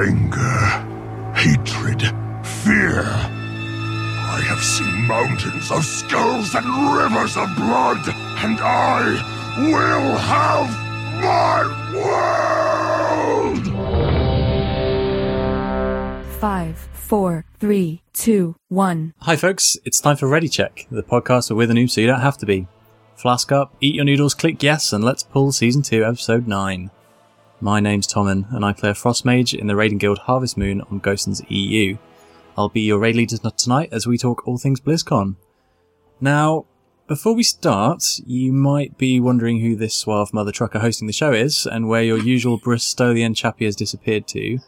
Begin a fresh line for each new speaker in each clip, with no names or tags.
anger, hatred, fear. I have seen mountains of skulls and rivers of blood, and I will have my world!
Five, four, three, two, one.
Hi, folks. It's time for Ready Check, the podcast where we're the noob so you don't have to be. Flask up, eat your noodles, click yes, and let's pull season 2, episode 9. My name's Tommen, and I play a Frost Mage in the Raiding Guild Harvest Moon on Ghostlands EU. I'll be your raid leader tonight as we talk all things BlizzCon. Now, before we start, you might be wondering who this suave mother trucker hosting the show is, and where your usual Bristolian chappie has disappeared to.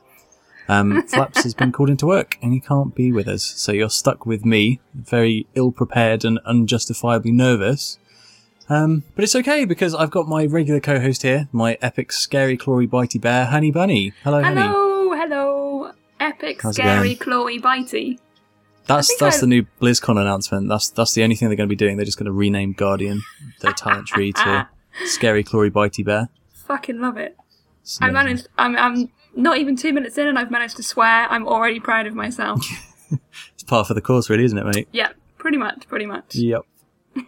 Um, Flaps has been called into work, and he can't be with us, so you're stuck with me, very ill-prepared and unjustifiably nervous. Um, but it's okay because I've got my regular co-host here, my epic, scary, clawy, bitey bear, Honey Bunny. Hello, Honey.
Hello, hello. Epic,
How's it
scary, clawy, bitey.
That's that's
I-
the new BlizzCon announcement. That's that's the only thing they're going to be doing. They're just going to rename Guardian, their talent tree, to Scary, Clawy, Bitey Bear.
Fucking love it. I managed. I'm, I'm not even two minutes in, and I've managed to swear. I'm already proud of myself.
It's part for the course, really, isn't it, mate?
yeah, pretty much, pretty much.
Yep.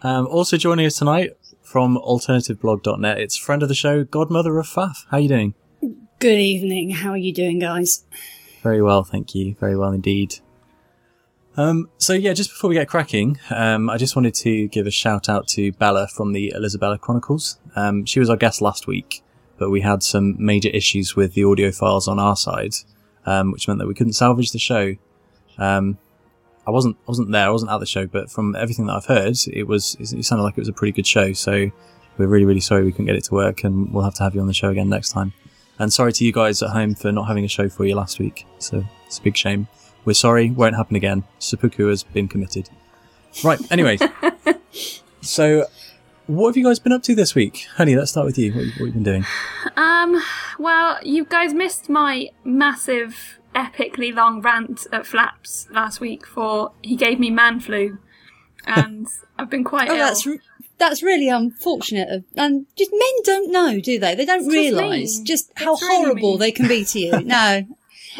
Um, also joining us tonight from alternativeblog.net, it's friend of the show, Godmother of Faff. How are you doing?
Good evening. How are you doing, guys?
Very well, thank you. Very well indeed. Um, so yeah, just before we get cracking, um, I just wanted to give a shout out to Bella from the Elizabella Chronicles. Um, she was our guest last week, but we had some major issues with the audio files on our side, um, which meant that we couldn't salvage the show. Um, I wasn't, I wasn't there, I wasn't at the show, but from everything that I've heard, it was, it sounded like it was a pretty good show. So we're really, really sorry we couldn't get it to work, and we'll have to have you on the show again next time. And sorry to you guys at home for not having a show for you last week. So it's a big shame. We're sorry, won't happen again. Seppuku has been committed. Right, anyway. so, what have you guys been up to this week? Honey, let's start with you. What, what have you been doing?
Um. Well, you guys missed my massive, epically long rant at Flaps last week for he gave me man flu, and I've been quite
Oh,
ill.
that's re- that's really unfortunate. Of, and just men don't know, do they? They don't realise just how
It's
horrible they can be to you. No.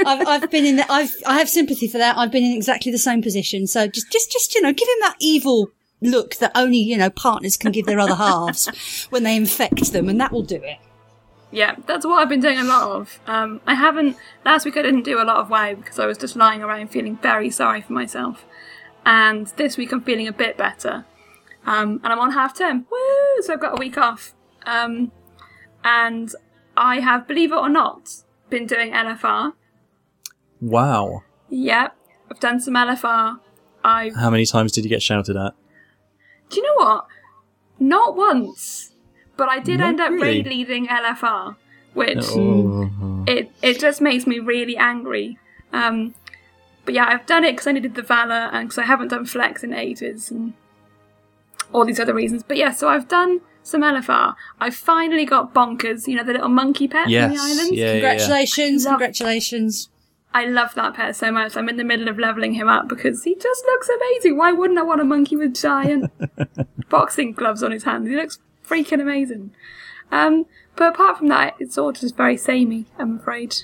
I've, I've been in the, I've, I have sympathy for that. I've been in exactly the same position. So just, just, just, you know, give him that evil look that only, you know, partners can give their other halves when they infect them and that will do it.
Yeah, that's what I've been doing a lot of. Um, I haven't. Last week I didn't do a lot of WoW because I was just lying around feeling very sorry for myself. And this week I'm feeling a bit better. Um, and I'm on half term. Woo! So I've got a week off. Um, and I have, believe it or not, been doing LFR.
Wow.
Yep, I've done some LFR. I.
How many times did you get shouted at?
Do you know what? Not once, but I did
Not
end up
really?
raid leading LFR, which
Oh.
it it just makes me really angry. Um, but yeah, I've done it because I needed the valor and because I haven't done flex in ages and all these other reasons. But yeah, so I've done some LFR. I finally got bonkers. You know the little monkey pet
Yes.
in the islands.
Yeah, yeah, yeah.
Congratulations. Congratulations.
I love that pet so much. I'm in the middle of leveling him up because he just looks amazing. Why wouldn't I want a monkey with giant boxing gloves on his hands? He looks freaking amazing. Um, but apart from that, it's all just very samey. I'm afraid.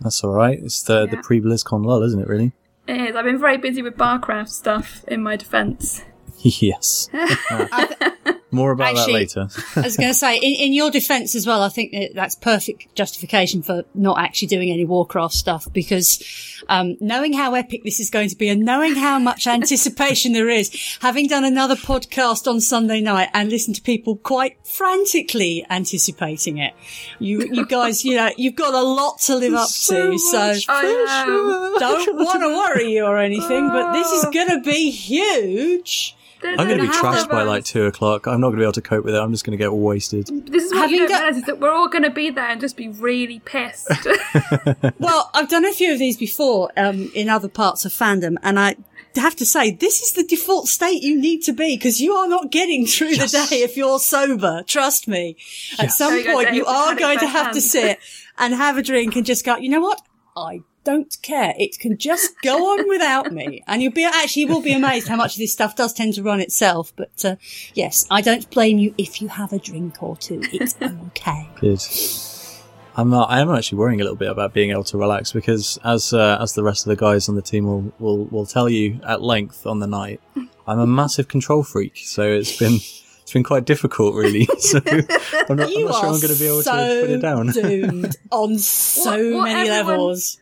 That's alright. It's the, the pre BlizzCon lull, isn't it, really?
It is. I've been very busy with Barcraft stuff in my defence.
yes. More about
Actually-
that later.
I was going to say, in, in your defence as well, I think that that's perfect justification for not actually doing any Warcraft stuff because um, knowing how epic this is going to be and knowing how much anticipation there is, having done another podcast on Sunday night and listened to people quite frantically anticipating it, you you guys, you know, you've got a lot to live up to. So
I know.
don't want to worry you or anything, but this is going to be huge.
There's
I'm going to be trashed by like two o'clock. I'm not going to be able to cope with it. I'm just going to get wasted.
This is what
Having
you don't
done-
realise is that we're all going to be there and just be really pissed.
Well, I've done a few of these before um, in other parts of fandom, and I have to say, this is the default state you need to be because you are not getting through the day if you're sober. Trust me. At some
There you
point,
Dave.
you are going to have to sit and have a drink and just go, you know what? I don't care. It can just go on without me. And you'll be, actually, you will be amazed how much of this stuff does tend to run itself. But, uh, yes, I don't blame you if you have a drink or two. It's okay.
Good. I'm not. I am actually worrying a little bit about being able to relax because, as uh, as the rest of the guys on the team will, will will tell you at length on the night, I'm a massive control freak. So it's been it's been quite difficult, really. So I'm not, I'm not sure I'm going to be able
so
to put it down.
doomed on so
What- what
many
everyone-
levels.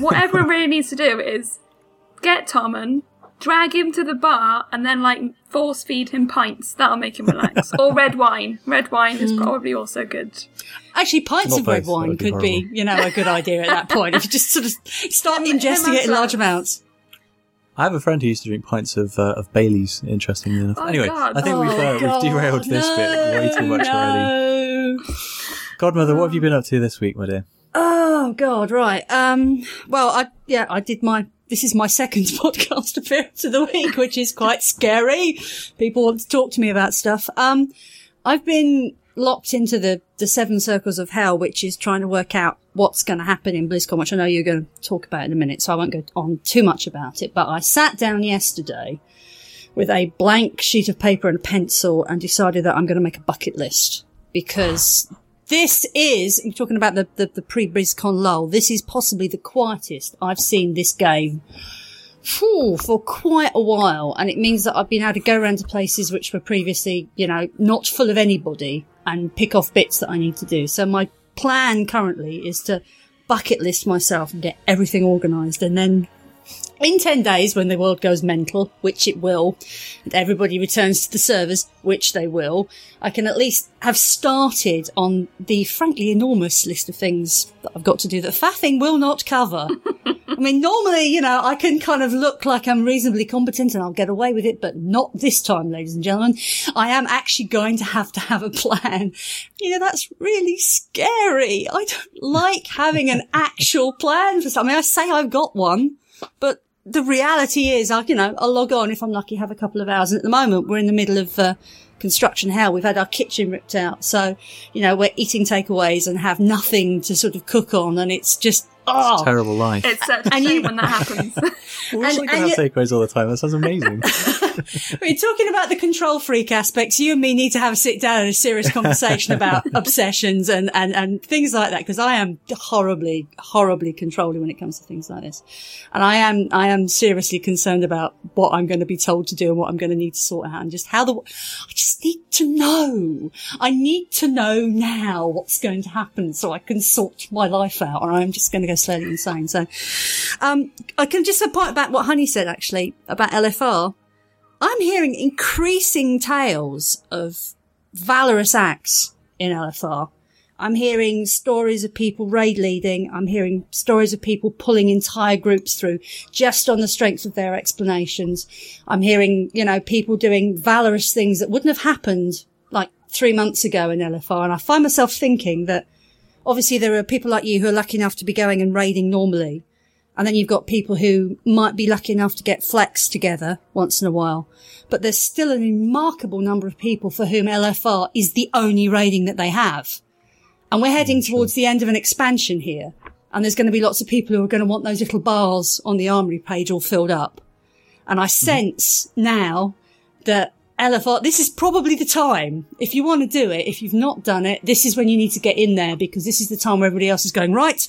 what everyone really needs to do is get Tommen, drag him to the bar, and then like force feed him pints. That'll make him relax. or red wine. Red wine is hmm. probably also good.
Actually, pints
Not
of red
both, that
wine
be
could be, you know, a good idea at that point. If you just sort of start
Him- him
ingesting it in large amounts.
I have a friend who used to drink pints of uh, of Bailey's. Interestingly enough.
Oh,
anyway,
God.
I think we've uh, we've derailed this bit way too much already. Godmother, what have you been up to this week, my dear?
Oh God, right. Um. Well, I yeah, I did my. This is my second podcast appearance of the week, which is quite scary. People want to talk to me about stuff. Um, I've been locked into the the seven circles of hell, which is trying to work out what's going to happen in BlizzCon, which I know you're going to talk about in a minute, so I won't go on too much about it. But I sat down yesterday with a blank sheet of paper and a pencil and decided that I'm going to make a bucket list because this is, you're talking about the, the, the pre-BlizzCon lull, this is possibly the quietest I've seen this game for quite a while. And it means that I've been able to go around to places which were previously, you know, not full of anybody and pick off bits that I need to do. So my plan currently is to bucket list myself and get everything organised and then in 10 days when the world goes mental, which it will, and everybody returns to the servers, which they will, I can at least have started on the frankly enormous list of things that I've got to do that faffing will not cover. I mean, normally, you know, I can kind of look like I'm reasonably competent and I'll get away with it, but not this time, ladies and gentlemen. I am actually going to have to have a plan. You know, that's really scary. I don't like having an actual plan for something. I say I've got one, but the reality is, I, you know, I'll log on if I'm lucky, have a couple of hours. And at the moment, we're in the middle of uh, construction hell. We've had our kitchen ripped out. So, you know, we're eating takeaways and have nothing to sort of cook on. And it's just, oh,
Terrible life.
It's such a
And
shame
you-
when that happens.
We're
and-
all going to have takeaways all the time. That sounds amazing.
We're talking about the control freak aspects. You and me need to have a sit down and a serious conversation about obsessions and, and, and things like that because I am horribly, horribly controlling when it comes to things like this. And I am, I am seriously concerned about what I'm going to be told to do and what I'm going to need to sort out and just how the, I just need to know. I need to know now what's going to happen so I can sort my life out or I'm just going to go slowly insane. So, um, I can just point about what Honey said actually about LFR. I'm hearing increasing tales of valorous acts in LFR. I'm hearing stories of people raid leading. I'm hearing stories of people pulling entire groups through just on the strength of their explanations. I'm hearing, you know, people doing valorous things that wouldn't have happened like three months ago in LFR. And I find myself thinking that obviously there are people like you who are lucky enough to be going and raiding normally. And then you've got people who might be lucky enough to get flex together once in a while. But there's still a remarkable number of people for whom LFR is the only rating that they have. And we're heading towards the end of an expansion here. And there's going to be lots of people who are going to want those little bars on the armory page all filled up. And I mm-hmm. sense now that LFR, this is probably the time. If you want to do it, if you've not done it, this is when you need to get in there because this is the time where everybody else is going, right,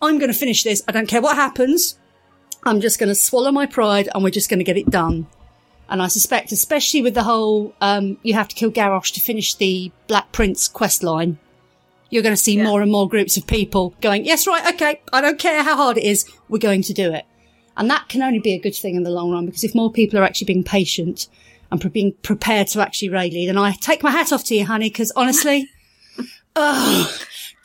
I'm going to finish this. I don't care what happens. I'm just going to swallow my pride and we're just going to get it done. And I suspect, especially with the whole, um, you have to kill Garrosh to finish the Black Prince quest line, you're going to see
Yeah.
more and more groups of people going, yes, right, okay, I don't care how hard it is, we're going to do it. And that can only be a good thing in the long run because if more people are actually being patient and being prepared to actually raid lead, and I take my hat off to you, honey, because honestly, ugh,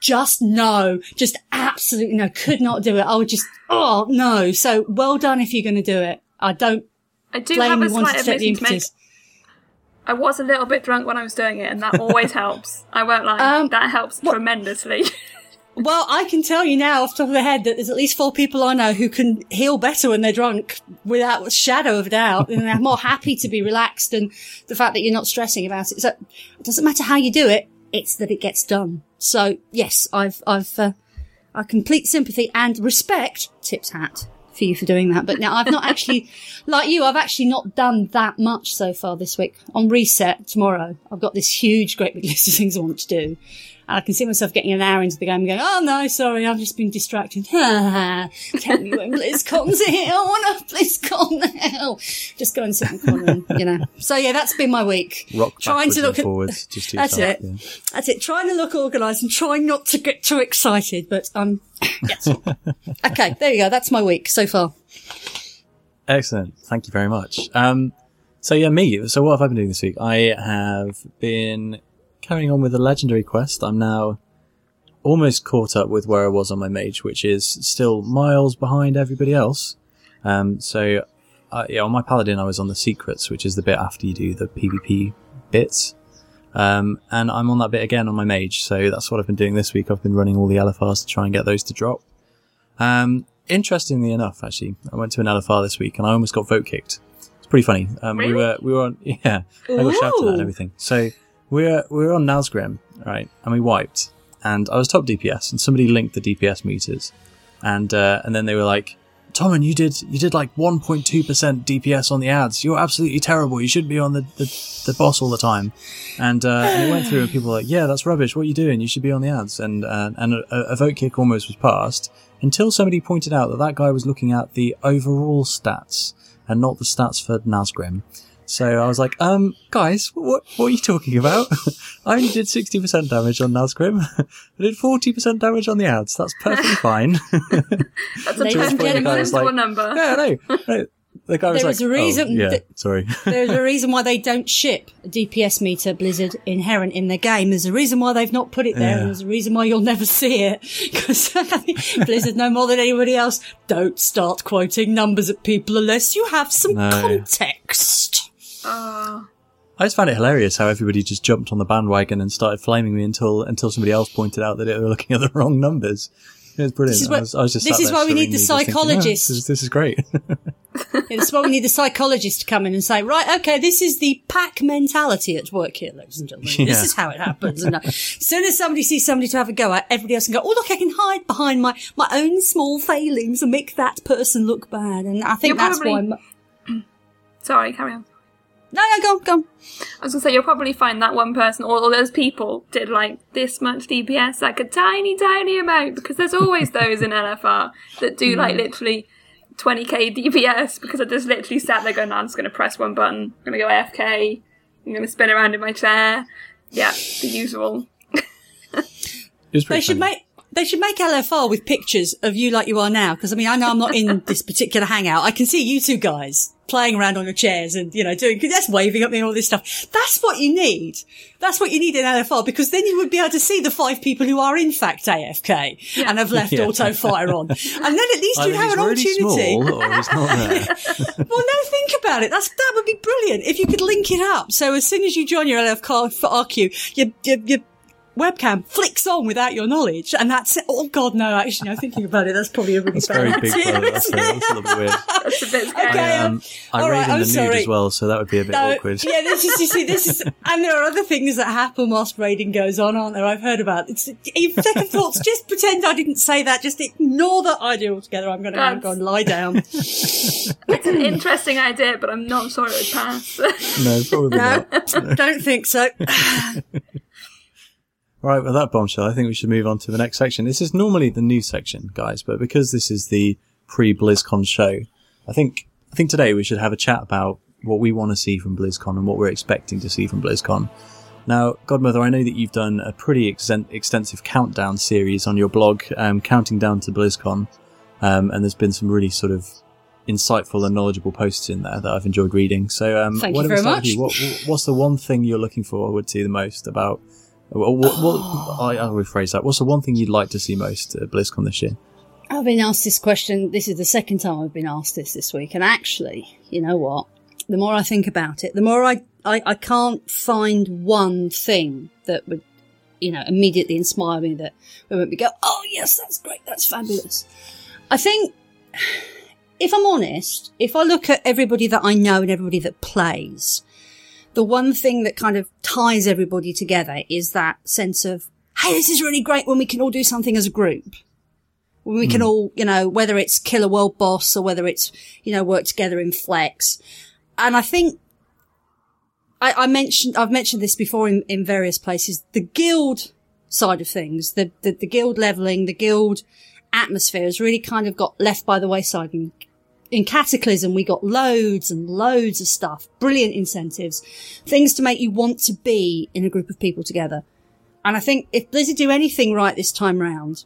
just no, just absolutely no, could not do it. I would just, oh no. So well done if you're going to do it. I don't
I do
blame
have a slight
to take the
admission to make. I was a little bit drunk when I was doing it, and that always helps. I won't lie.
Um,
that helps tremendously.
Well, I can tell you now off the top of the head that there's at least four people I know who can heal better when they're drunk without a shadow of a doubt. And they're more happy to be relaxed and the fact that you're not stressing about it. So it doesn't matter how you do it. It's that it gets done. So yes, I've, I've, uh, I complete sympathy and respect, tips hat for you for doing that. But now I've not actually, like you, I've actually not done that much so far this week. On reset tomorrow, I've got this huge, great big list of things I want to do. I can see myself getting an hour into the game and going, oh no, sorry, I've just been distracted. Tell me when BlizzCon's here. I want a BlizzCon now. Just go and sit in the corner and, you know. So yeah, that's been my week.
Rock
Trying to look at,
forwards. Just
that's
yourself,
it.
yeah.
That's it. Trying to look organised and trying not to get too excited, but um, yes. okay, there you go. That's my week so far.
Excellent. Thank you very much. Um, so yeah, me. So what have I been doing this week? I have been carrying on with the legendary quest. I'm now almost caught up with where I was on my mage, which is still miles behind everybody else. Um, so uh, yeah, on my paladin, I was on the secrets, which is the bit after you do the PvP bits. Um, and I'm on that bit again on my mage. So that's what I've been doing this week. I've been running all the LFRs to try and get those to drop. Um, interestingly enough, actually, I went to an LFR this week and I almost got vote kicked. It's pretty funny. Um, we were, we were on, yeah, I got shouted at and everything. So were, we were on Nazgrim, right? And we wiped and I was top DPS and somebody linked the DPS meters and, uh, and then they were like, Tommen, you did, you did like 1.2% DPS on the ads. You're absolutely terrible. You shouldn't be on the, the, the boss all the time. And, uh, went through and people were like, yeah, that's rubbish. What are you doing? You should be on the ads. And, uh, and a, a vote kick almost was passed until somebody pointed out that that guy was looking at the overall stats and not the stats for Nazgrim. So I was like, um, guys, what, what are you talking about? I only did 60% damage on Nazgrim. I did 40% damage on the ads. That's perfectly fine.
That's a
Ladies and
totally
gentlemen,
it's like-
number.
yeah, no, no. The guy was
There
like,
is a reason
oh, yeah,
that-
sorry.
There's a reason why they don't ship a DPS meter Blizzard inherent in the game. There's a reason why they've not put it there,
Yeah.
and there's a reason why you'll never see it. Because Blizzard, no more than anybody else, don't start quoting numbers at people unless you have some
No.
context.
Oh,
I just found it hilarious how everybody just jumped on the bandwagon and started flaming me until until somebody else pointed out that they were looking at the wrong numbers. It was brilliant.
This is
I was, I was just
this is why we need the
serenely just thinking, "Oh,
psychologist."
this, is, this is great.
It's why we need the psychologist to come in and say, right, okay, this is the pack mentality at work here, ladies and gentlemen.
Yeah.
This is how it happens. And uh, as soon as somebody sees somebody to have a go at, everybody else can go, oh, look, I can hide behind my, my own small failings and make that person look bad. And I think
You're
that's
probably-
why... m-
sorry, carry on.
No, no, go go.
I was gonna say you'll probably find that one person or, or those people did like this much DPS, like a tiny, tiny amount, because there's always those in LFR that do
Hmm.
like literally 20k DPS because I just literally sat there going, "No, I'm just gonna press one button, I'm gonna go AFK, I'm gonna spin around in my chair. Yeah, the usual.
It was pretty
They should make... They should make LFR with pictures of you like you are now, because I mean, I know I'm not in this particular hangout. I can see you two guys playing around on your chairs and, you know, doing, cause that's waving at me and all this stuff. That's what you need. That's what you need in LFR, because then you would be able to see the five people who are in fact AFK and have left
Yeah.
auto fire on. And then at least you'd have an
really
opportunity.
small or he's not there.
Well, no, think about it. That's that would be brilliant if you could link it up. So as soon as you join your LFR card for RQ, your your, your webcam flicks on without your knowledge, and that's it. Oh God, no! Actually, no. Thinking about it, that's probably a really
It's
bad
very big
idea,
brother. That's, a, that's a little bit weird.
That's a bit scary.
Okay,
Um, I
all
raid
right,
in
I'm
the nude
sorry.
as well, so that would be a bit
No,
awkward.
yeah, this is you see, this is, and there are other things that happen whilst raiding goes on, aren't there? I've heard about. It's even second thoughts. Just pretend I didn't say that. Just ignore that idea altogether. I'm going to go and lie down.
It's an interesting idea, but I'm not sure it would pass.
No, probably
no,
not.
don't think so.
Right, with that bombshell, I think we should move on to the next section. This is normally the news section, guys, but because this is the pre-BlizzCon show, I think I think today we should have a chat about what we want to see from BlizzCon and what we're expecting to see from BlizzCon. Now, Godmother, I know that you've done a pretty exen- extensive countdown series on your blog, um, counting down to BlizzCon, um, and there's been some really sort of insightful and knowledgeable posts in there that I've enjoyed reading. So, um,
Thank you very much.
you? What- what's the one thing you're looking forward to the most about? What, what, what, I, I'll rephrase that. What's the one thing you'd like to see most at BlizzCon this year?
I've been asked this question. This is the second time I've been asked this this week. And actually, you know what? The more I think about it, the more I, I, I can't find one thing that would, you know, immediately inspire me that would me go, oh yes, that's great. That's fabulous. I think, if I'm honest, if I look at everybody that I know and everybody that plays, the one thing that kind of ties everybody together is that sense of, hey, this is really great when we can all do something as a group when we can hmm. all, you know, whether it's kill a world boss or whether it's, you know, work together in flex. And I think I, I mentioned, I've mentioned this before in, in various places. The guild side of things. The, the, the guild leveling, the guild atmosphere has really kind of got left by the wayside. And in Cataclysm, we got loads and loads of stuff, brilliant incentives, things to make you want to be in a group of people together. And I think if Blizzard do anything right this time round,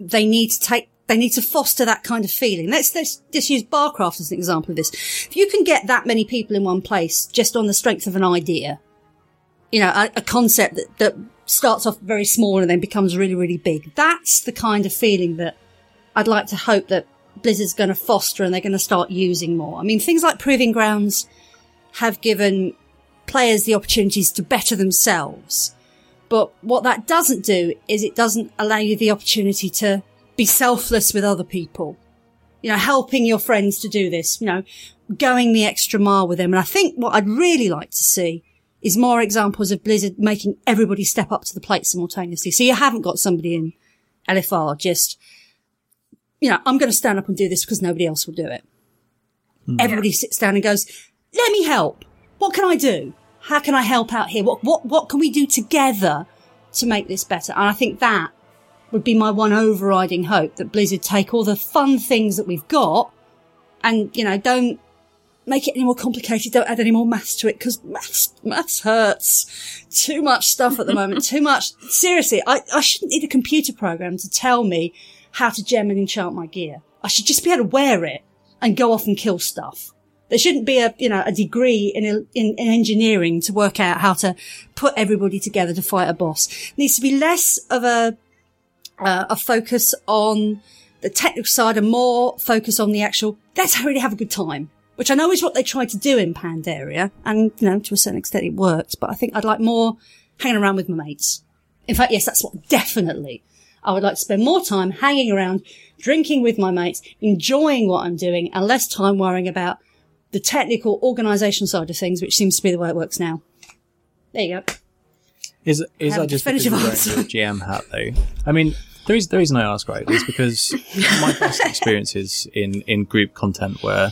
they need to take, they need to foster that kind of feeling. Let's, let's just use Barcraft as an example of this. If you can get that many people in one place just on the strength of an idea, you know, a, a concept that, that starts off very small and then becomes really, really big. That's the kind of feeling that I'd like to hope that Blizzard's going to foster and they're going to start using more. I mean, things like Proving Grounds have given players the opportunities to better themselves. But what that doesn't do is it doesn't allow you the opportunity to be selfless with other people. You know, helping your friends to do this, you know, going the extra mile with them. And I think what I'd really like to see is more examples of Blizzard making everybody step up to the plate simultaneously. So you haven't got somebody in LFR just, you know, I'm going to stand up and do this because nobody else will do it. Hmm. Everybody sits down and goes, let me help. What can I do? How can I help out here? What, what, what can we do together to make this better? And I think that would be my one overriding hope that Blizzard take all the fun things that we've got and, you know, don't make it any more complicated. Don't add any more maths to it because maths, maths hurts. Too much stuff at the moment. Too much. Seriously, I, I shouldn't need a computer program to tell me how to gem and enchant my gear. I should just be able to wear it and go off and kill stuff. There shouldn't be a, you know, a degree in, in, in engineering to work out how to put everybody together to fight a boss. Needs to be less of a, uh, a focus on the technical side and more focus on the actual, let's really have a good time. Which I know is what they tried to do in Pandaria. And, you know, to a certain extent it worked, but I think I'd like more hanging around with my mates. In fact, yes, that's what definitely I would like to spend more time hanging around, drinking with my mates, enjoying what I'm doing, and less time worrying about the technical organisation side of things, which seems to be the way it works now. There you go.
Is is that just
definitive
because your GM hat though? I mean, the reason, the reason I ask, right, is because my best experiences in, in group content were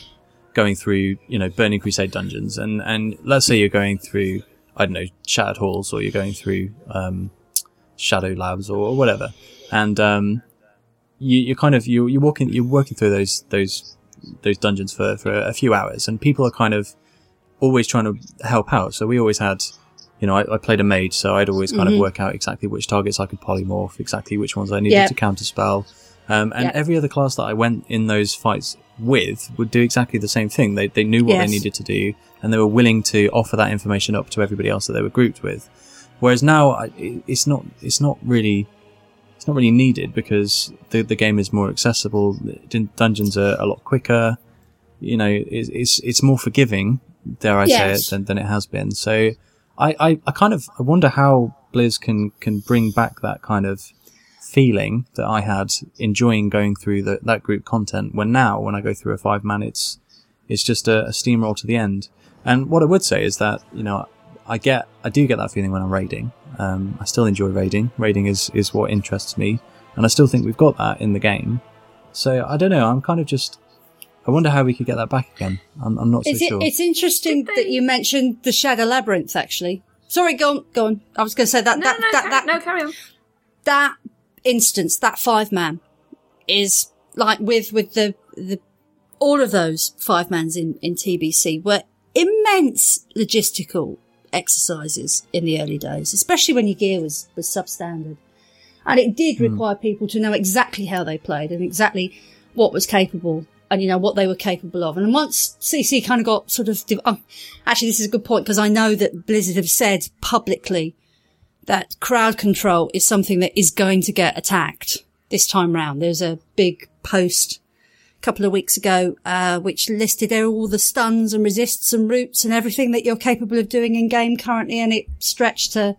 going through, you know, Burning Crusade dungeons, and and let's say you're going through, I don't know, Shattered Halls, or you're going through um, Shadow Labs, or, whatever, and um, you you kind of you you're walking you're working through those those those dungeons for for a few hours, and people are kind of always trying to help out. So we always had, you know, I, I played a mage, so I'd always kind
Mm-hmm.
of work out exactly which targets I could polymorph, exactly which ones I needed
Yeah.
to counterspell. Um, and
Yeah.
every other class that I went in those fights with would do exactly the same thing. They, they knew what
Yes.
they needed to do, and they were willing to offer that information up to everybody else that they were grouped with. Whereas now, I- it's not, it's not really, it's not really needed because the, the game is more accessible. Dungeons are a lot quicker. You know, it's, it's, it's more forgiving, dare I
Yes.
say it, than, than it has been. So I, I, I kind of, I wonder how Blizz can, can bring back that kind of feeling that I had enjoying going through the, that group content when now, when I go through a five man, it's, it's just a, a steamroll to the end. And what I would say is that, you know, I get, I do get that feeling when I'm raiding. Um, I still enjoy raiding. Raiding is, is what interests me. And I still think we've got that in the game. So I don't know. I'm kind of just, I wonder how we could get that back again. I'm, I'm not so
it,
sure.
It's interesting
they-
that you mentioned the Shadow Labyrinth, actually. Sorry, go on, go on. I was going to say that,
No,
that,
no,
that,
ca-
that,
no, carry on.
that instance, that five man is like with, with the, the, all of those five mans in, in TBC were immense logistical exercises in the early days, especially when your gear was, was substandard. And it did require people to know exactly how they played and exactly what was capable and, you know, what they were capable of. And once CC kind of got sort of, um, actually, this is a good point because I know that Blizzard have said publicly that crowd control is something that is going to get attacked this time round. There's a big post couple of weeks ago, uh, which listed all the stuns and resists and roots and everything that you're capable of doing in game currently. And it stretched to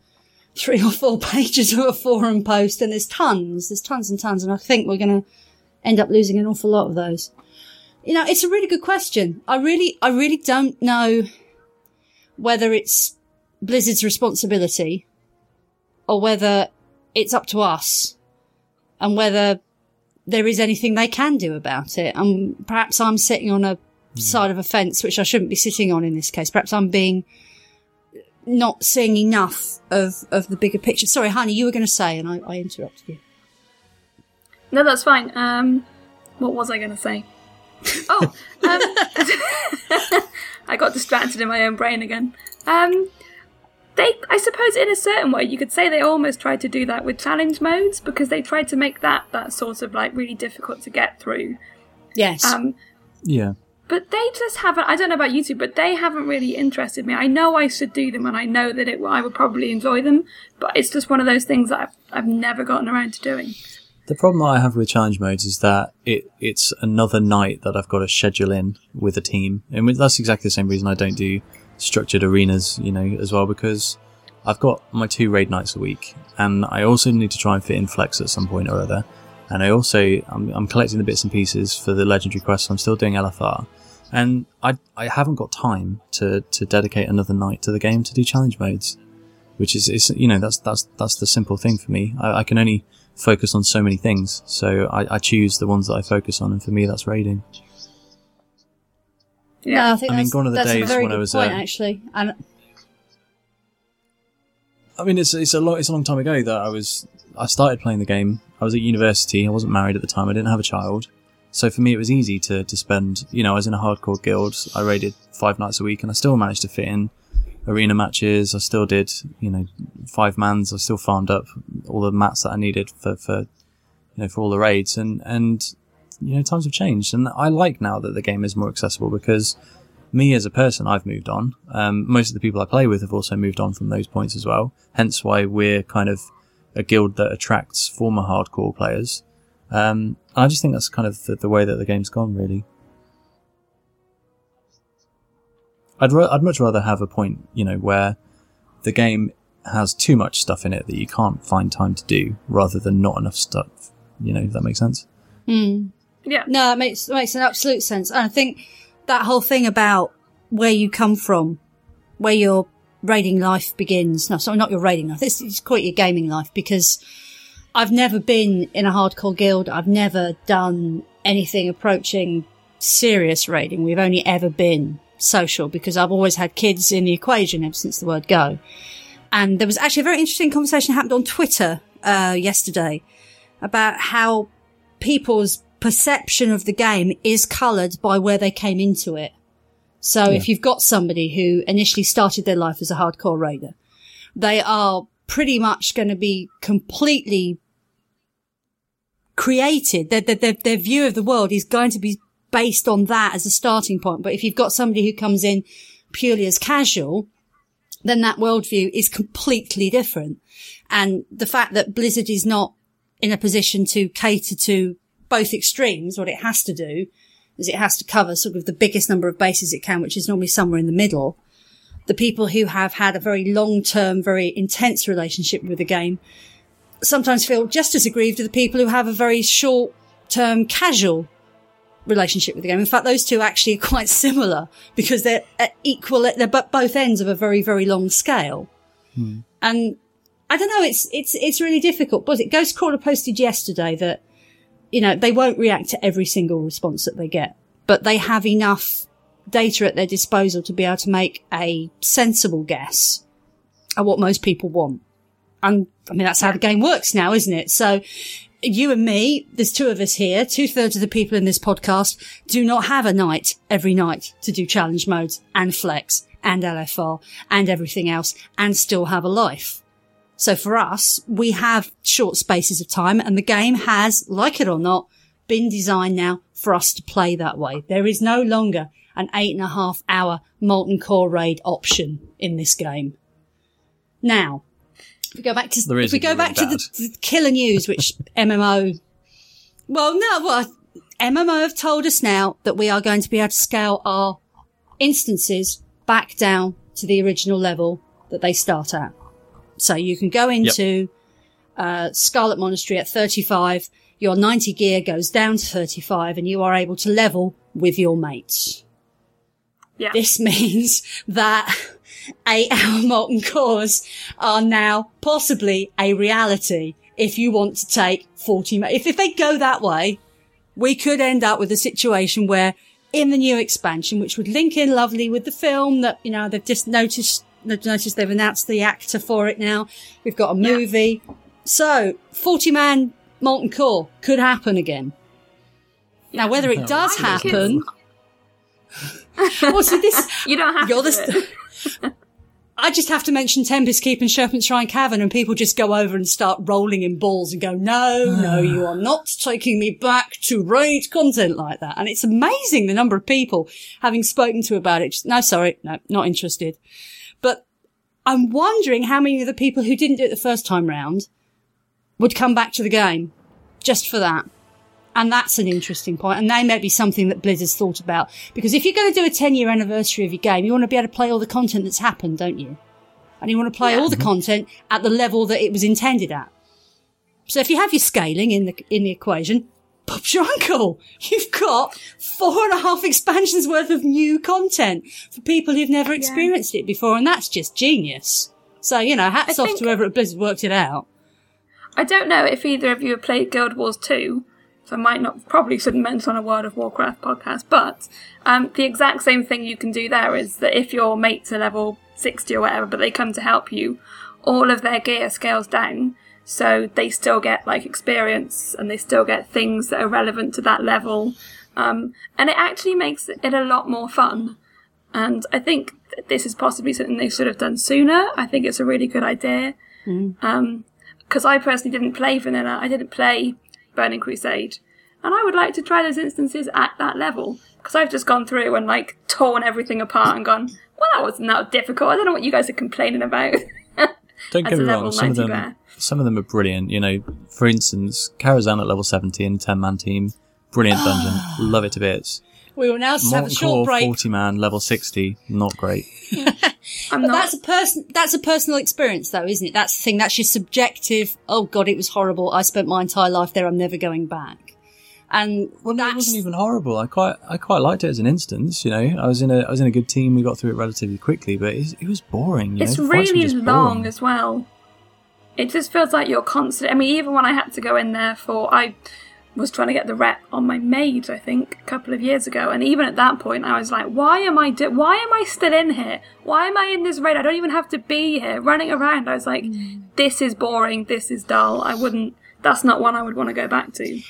three or four pages of a forum post. And there's tons, there's tons and tons. And I think we're going to end up losing an awful lot of those. You know, it's a really good question. I really, I really don't know whether it's Blizzard's responsibility or whether it's up to us and whether there is anything they can do about it. And perhaps I'm sitting on a side of a fence, which I shouldn't be sitting on in this case. Perhaps I'm being not seeing enough of, of the bigger picture. Sorry, honey, you were going to say, and I, I interrupted you.
No, that's fine. Um, what was I going to say? Oh, um, I got distracted in my own brain again. Um, they, I suppose, in a certain way, you could say they almost tried to do that with challenge modes because they tried to make that that sort of like really difficult to get through.
Yes.
Um,
Yeah.
but they just haven't. I don't know about you two, but they haven't really interested me. I know I should do them, and I know that it, I would probably enjoy them, but it's just one of those things that I've, I've never gotten around to doing.
The problem that I have with challenge modes is that it it's another night that I've got to schedule in with a team, and that's exactly the same reason I don't do structured arenas, you know, as well because I've got my two raid nights a week, and I also need to try and fit in flex at some point or other, and I also I'm, I'm collecting the bits and pieces for the legendary quests. I'm still doing LFR, and I I haven't got time to to dedicate another night to the game to do challenge modes, which is is you know that's that's that's the simple thing for me. I, I can only focus on so many things, so I, I choose the ones that I focus on, and for me that's raiding.
No, I think
I mean,
that's,
gone are the
a
days when I was,
point,
uh,
actually. And
I mean, it's it's a long it's a long time ago that I was I started playing the game. I was at university. I wasn't married at the time. I didn't have a child, so for me it was easy to to spend. You know, I was in a hardcore guild. I raided five nights a week, and I still managed to fit in arena matches. I still did you know five mans. I still farmed up all the mats that I needed for for you know for all the raids, and and you know times have changed, and I like now that the game is more accessible because me as a person, I've moved on. Um, most of the people I play with have also moved on from those points as well. Hence why we're kind of a guild that attracts former hardcore players. Um, I just think that's kind of the, the way that the game's gone, really. I'd ra- I'd much rather have a point, you know, where the game has too much stuff in it that you can't find time to do, rather than not enough stuff. You know, if that makes sense.
Yeah.
No, it makes it makes an absolute sense. And I think that whole thing about where you come from, where your raiding life begins. No, sorry, not your raiding life. This is quite your gaming life because I've never been in a hardcore guild. I've never done anything approaching serious raiding. We've only ever been social because I've always had kids in the equation ever since the word go. And there was actually a very interesting conversation happened on Twitter uh, yesterday about how people's perception of the game is coloured by where they came into it. So if you've got somebody who initially started their life as a hardcore raider, they are pretty much going to be completely created. Their, their, their, their view of the world is going to be based on that as a starting point. But if you've got somebody who comes in purely as casual, then that worldview is completely different. And the fact that Blizzard is not in a position to cater to both extremes, what it has to do is it has to cover sort of the biggest number of bases it can, which is normally somewhere in the middle. The people who have had a very long term, very intense relationship with the game sometimes feel just as aggrieved as the people who have a very short term casual relationship with the game. In fact, those two actually are quite similar because they're at equal, they're both ends of a very, very long scale. Hmm. And I don't know, it's, it's, it's really difficult. But it Ghostcrawler posted yesterday that, you know, they won't react to every single response that they get, but they have enough data at their disposal to be able to make a sensible guess at what most people want. And I mean, that's how the game works now, isn't it? So you and me, there's two of us here, two thirds of the people in this podcast do not have a night every night to do challenge modes and flex and LFR and everything else and still have a life. So for us, we have short spaces of time and the game has, like it or not, been designed now for us to play that way. There is no longer an eight and a half hour molten core raid option in this game. Now, if we go back to if we go back to the, the killer news, which MMO, well, no, well, MMO have told us now that we are going to be able to scale our instances back down to the original level that they start at. So you can go into uh, Scarlet Monastery at 35, your 90 gear goes down to 35, and you are able to level with your mates.
Yeah.
This means that eight hour molten cores are now possibly a reality if you want to take 40 ma- if, if they go that way we could end up with a situation where in the new expansion which would link in lovely with the film that you know they've just noticed I've they've announced the actor for it now. We've got a movie. So, 40 man molten core could happen again. Now, whether it does
I
happen, well, see, this
You don't have
you're
to.
the. St- I just have to mention Tempest Keep and Serpentshrine Cavern, and people just go over and start rolling in balls and go, "No, no, you are not taking me back to raid content like that." And it's amazing the number of people having spoken to about it. Just, no, sorry, no, not interested. I'm wondering how many of the people who didn't do it the first time round would come back to the game just for that. And that's an interesting point. And they may be something that Blizzard's thought about. Because if you're going to do a 10 year anniversary of your game, you want to be able to play all the content that's happened, don't you? And you want to play all the mm-hmm. content at the level that it was intended at. So if you have your scaling in the, in the equation, Bob's your uncle. You've got four and a half expansions worth of new content for people who've never experienced it before. And that's just genius. So, you know, hats
I
off to whoever at Blizzard worked it out.
I don't know if either of you have played Guild Wars 2, so I might not, probably shouldn't mention on a World of Warcraft podcast, but um, the exact same thing you can do there is that if your mates are level 60 or whatever, but they come to help you, all of their gear scales down, so they still get like experience and they still get things that are relevant to that level. Um, and it actually makes it a lot more fun. And I think this is possibly something they should have done sooner. I think it's a really good idea because I personally didn't play Vanilla, I didn't play Burning Crusade, and I would like to try those instances at that level because I've just gone through and like torn everything apart and gone, well, that wasn't that difficult. I don't know what you guys are complaining about.
Don't get me wrong, some of them
bear.
some of them are brilliant. You know, for instance, Karazhan at level 70 in 10 man team, brilliant dungeon, love it to bits.
We will now just have a short break.
40 man level 60, not great.
I'm
But
not.
that's a person. That's a personal experience, though, isn't it? That's the thing. That's your subjective. Oh God, it was horrible. I spent my entire life there. I'm never going back. And
Well, no, it wasn't even horrible. I quite, I quite liked it as an instance. You know, I was in a, I was in a good team. We got through it relatively quickly, but it, it was boring. You
it's
know? The fights were
really long
boring.
as well. It just feels like you're constant. I mean, even when I had to go in there for, I was trying to get the rep on my maid, I think, a couple of years ago, and even at that point, I was like, why am I do- Why am I still in here? Why am I in this raid? I don't even have to be here, running around. I was like, hmm. this is boring. This is dull. I wouldn't. That's not one I would want to go back to.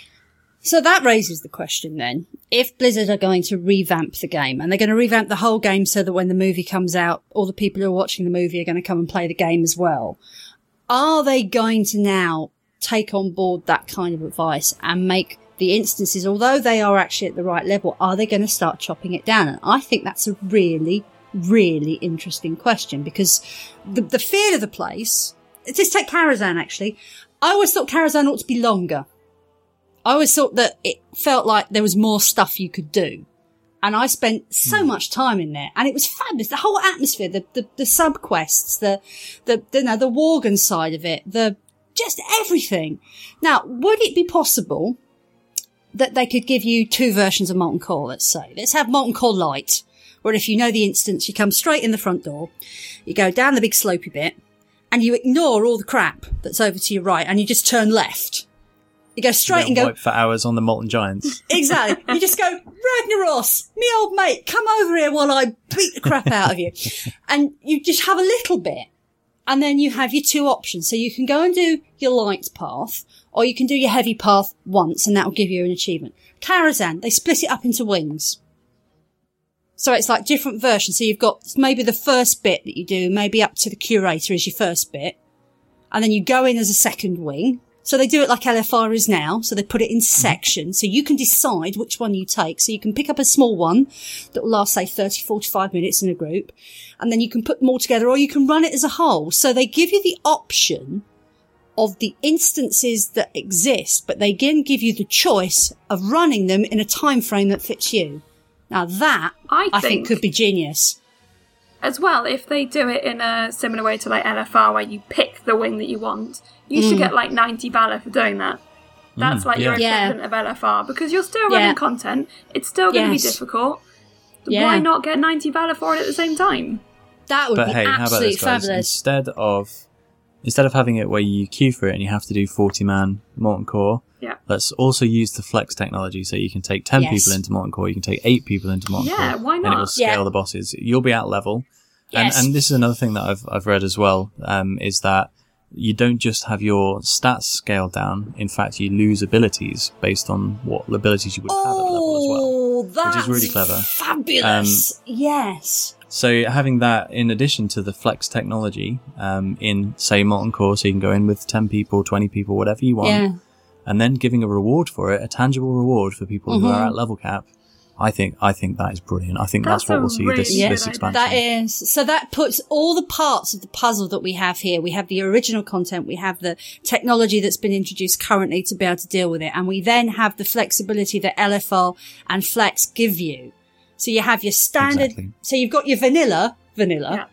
So that raises the question then. If Blizzard are going to revamp the game and they're going to revamp the whole game so that when the movie comes out, all the people who are watching the movie are going to come and play the game as well. Are they going to now take on board that kind of advice and make the instances, although they are actually at the right level, are they going to start chopping it down? And I think that's a really, really interesting question because the, the feel of the place, just take Karazhan actually. I always thought Karazhan ought to be longer. I always thought that it felt like there was more stuff you could do. And I spent so hmm. much time in there and it was fabulous. The whole atmosphere, the, the, the sub quests, the, the, the, you know, the Worgen side of it, the, just everything. Now, would it be possible that they could give you two versions of Molten Core, let's say? Let's have Molten Core Light, where if you know the instance, you come straight in the front door, you go down the big slopey bit, and you ignore all the crap that's over to your right, and you just turn left. You go straight and go,
wiped for hours on the Molten Giants.
Exactly. You just go, Ragnaros, me old mate, come over here while I beat the crap out of you. And you just have a little bit. And then you have your two options. So you can go and do your light path, or you can do your heavy path once, and that will give you an achievement. Karazhan, they split it up into wings. So it's like different versions. So you've got maybe the first bit that you do, maybe up to the curator is your first bit. And then you go in as a second wing. So they do it like LFR is now. So they put it in mm-hmm. sections. So you can decide which one you take. So you can pick up a small one that will last, say, 30, 45 minutes in a group. And then you can put them all together or you can run it as a whole. So they give you the option of the instances that exist, but they again give you the choice of running them in a time frame that fits you. Now that
I
I think
think-
could be genius.
As well, if they do it in a similar way to like LFR, where you pick the wing that you want, you should mm. get like 90 Valor for doing that. Mm, That's like your
Yeah.
equivalent of LFR because you're still
Yeah.
running content. It's still going to
Yes.
be difficult.
Yeah.
Why not get 90 Valor for it at the same time?
That would
But
be
hey, how about
absolutely
this, guys?
fabulous.
Instead of instead of having it where you queue for it and you have to do forty man Molten Core,
Yeah.
let's also use the flex technology so you can take ten
Yes.
people into Molten Core, you can take eight people into Molten
Yeah,
Core,
why
and it will scale
Yeah.
the bosses. You'll be at level.
Yes.
And, and this is another thing that I've, I've read as well, um, is that you don't just have your stats scaled down. In fact, you lose abilities based on what abilities you would have had at level as well.
Oh, that's
is really clever. Um,
Fabulous. yes.
So having that in addition to the flex technology um, in say Molten Core, so you can go in with ten people, twenty people, whatever you want,
Yeah.
and then giving a reward for it, a tangible reward for people who
Mm-hmm.
are at level cap. I think I think that is brilliant. I think that's,
That's
what we'll see
really
this
good
this expansion.
That is so that puts all the parts of the puzzle that we have here. We have the original content, we have the technology that's been introduced currently to be able to deal with it, and we then have the flexibility that LFR and Flex give you. So you have your standard.
Exactly.
So you've got your vanilla, vanilla,
Yeah.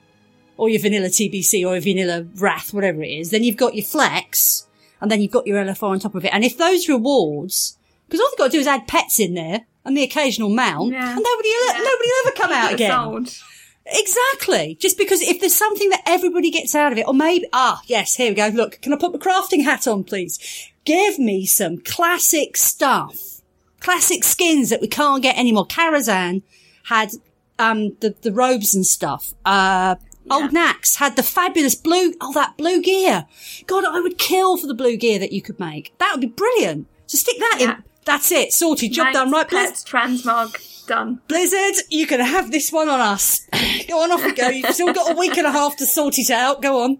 or your vanilla TBC, or your vanilla Wrath, whatever it is. Then you've got your Flex, and then you've got your LFR on top of it. And if those rewards, because all they've got to do is add pets in there and the occasional mount,
Yeah.
and nobody, will
Yeah.
nobody will ever come out again.
sold.
Exactly. Just because if there's something that everybody gets out of it, or maybe, ah, yes, here we go. Look, can I put my crafting hat on, please? Give me some classic stuff. Classic skins that we can't get anymore. Karazhan had, um, the, the robes and stuff. Uh, Old Naxx had the fabulous blue, oh, that blue gear. God, I would kill for the blue gear that you could make. That would be brilliant. So stick that
Yeah.
in. That's it. Sorted. Job done. Right, Bliz-
Pets, transmog, done.
Blizzard, you can have this one on us. go on, off we go. You've still got a week and a half to sort it out. Go on.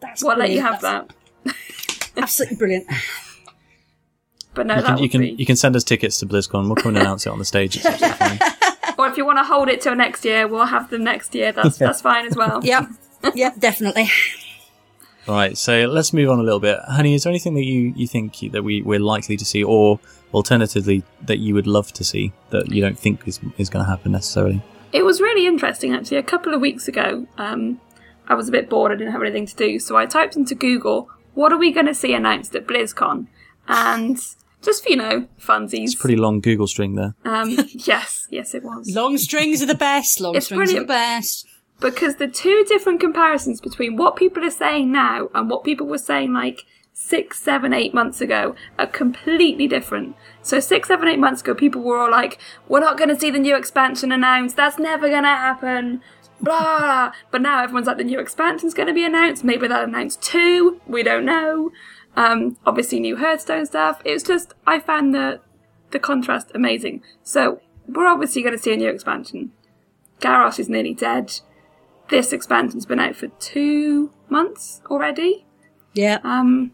That's
We'll let you have that.
Absolutely brilliant.
But no,
you
that
can you can
be.
you can send us tickets to BlizzCon. We'll come and announce it on the stage. It's fine.
Or if you want to hold it till next year, we'll have them next year. That's that's fine as well.
Yep. Yep, definitely.
All right, so let's move on a little bit. Honey, is there anything that you, you think that we, we're likely to see, or alternatively, that you would love to see that you don't think is, is going to happen necessarily?
It was really interesting actually. A couple of weeks ago, um, I was a bit bored. I didn't have anything to do, so I typed into Google, "What are we going to see announced at BlizzCon?" And just for, you know, funsies.
It's a pretty long Google string there.
um, yes, yes, it was.
Long strings are the best. Long
It's
strings are the best.
because the two different comparisons between what people are saying now and what people were saying like six, seven, eight months ago are completely different. So six, seven, eight months ago, people were all like, "We're not going to see the new expansion announced. That's never going to happen." Blah. But now everyone's like, "The new expansion's going to be announced. Maybe they'll announce two. We don't know." Um, obviously, new Hearthstone stuff. It's just I found the the contrast amazing. So we're obviously going to see a new expansion. Garrosh is nearly dead this expansion's been out for two months already.
Yeah.
Um,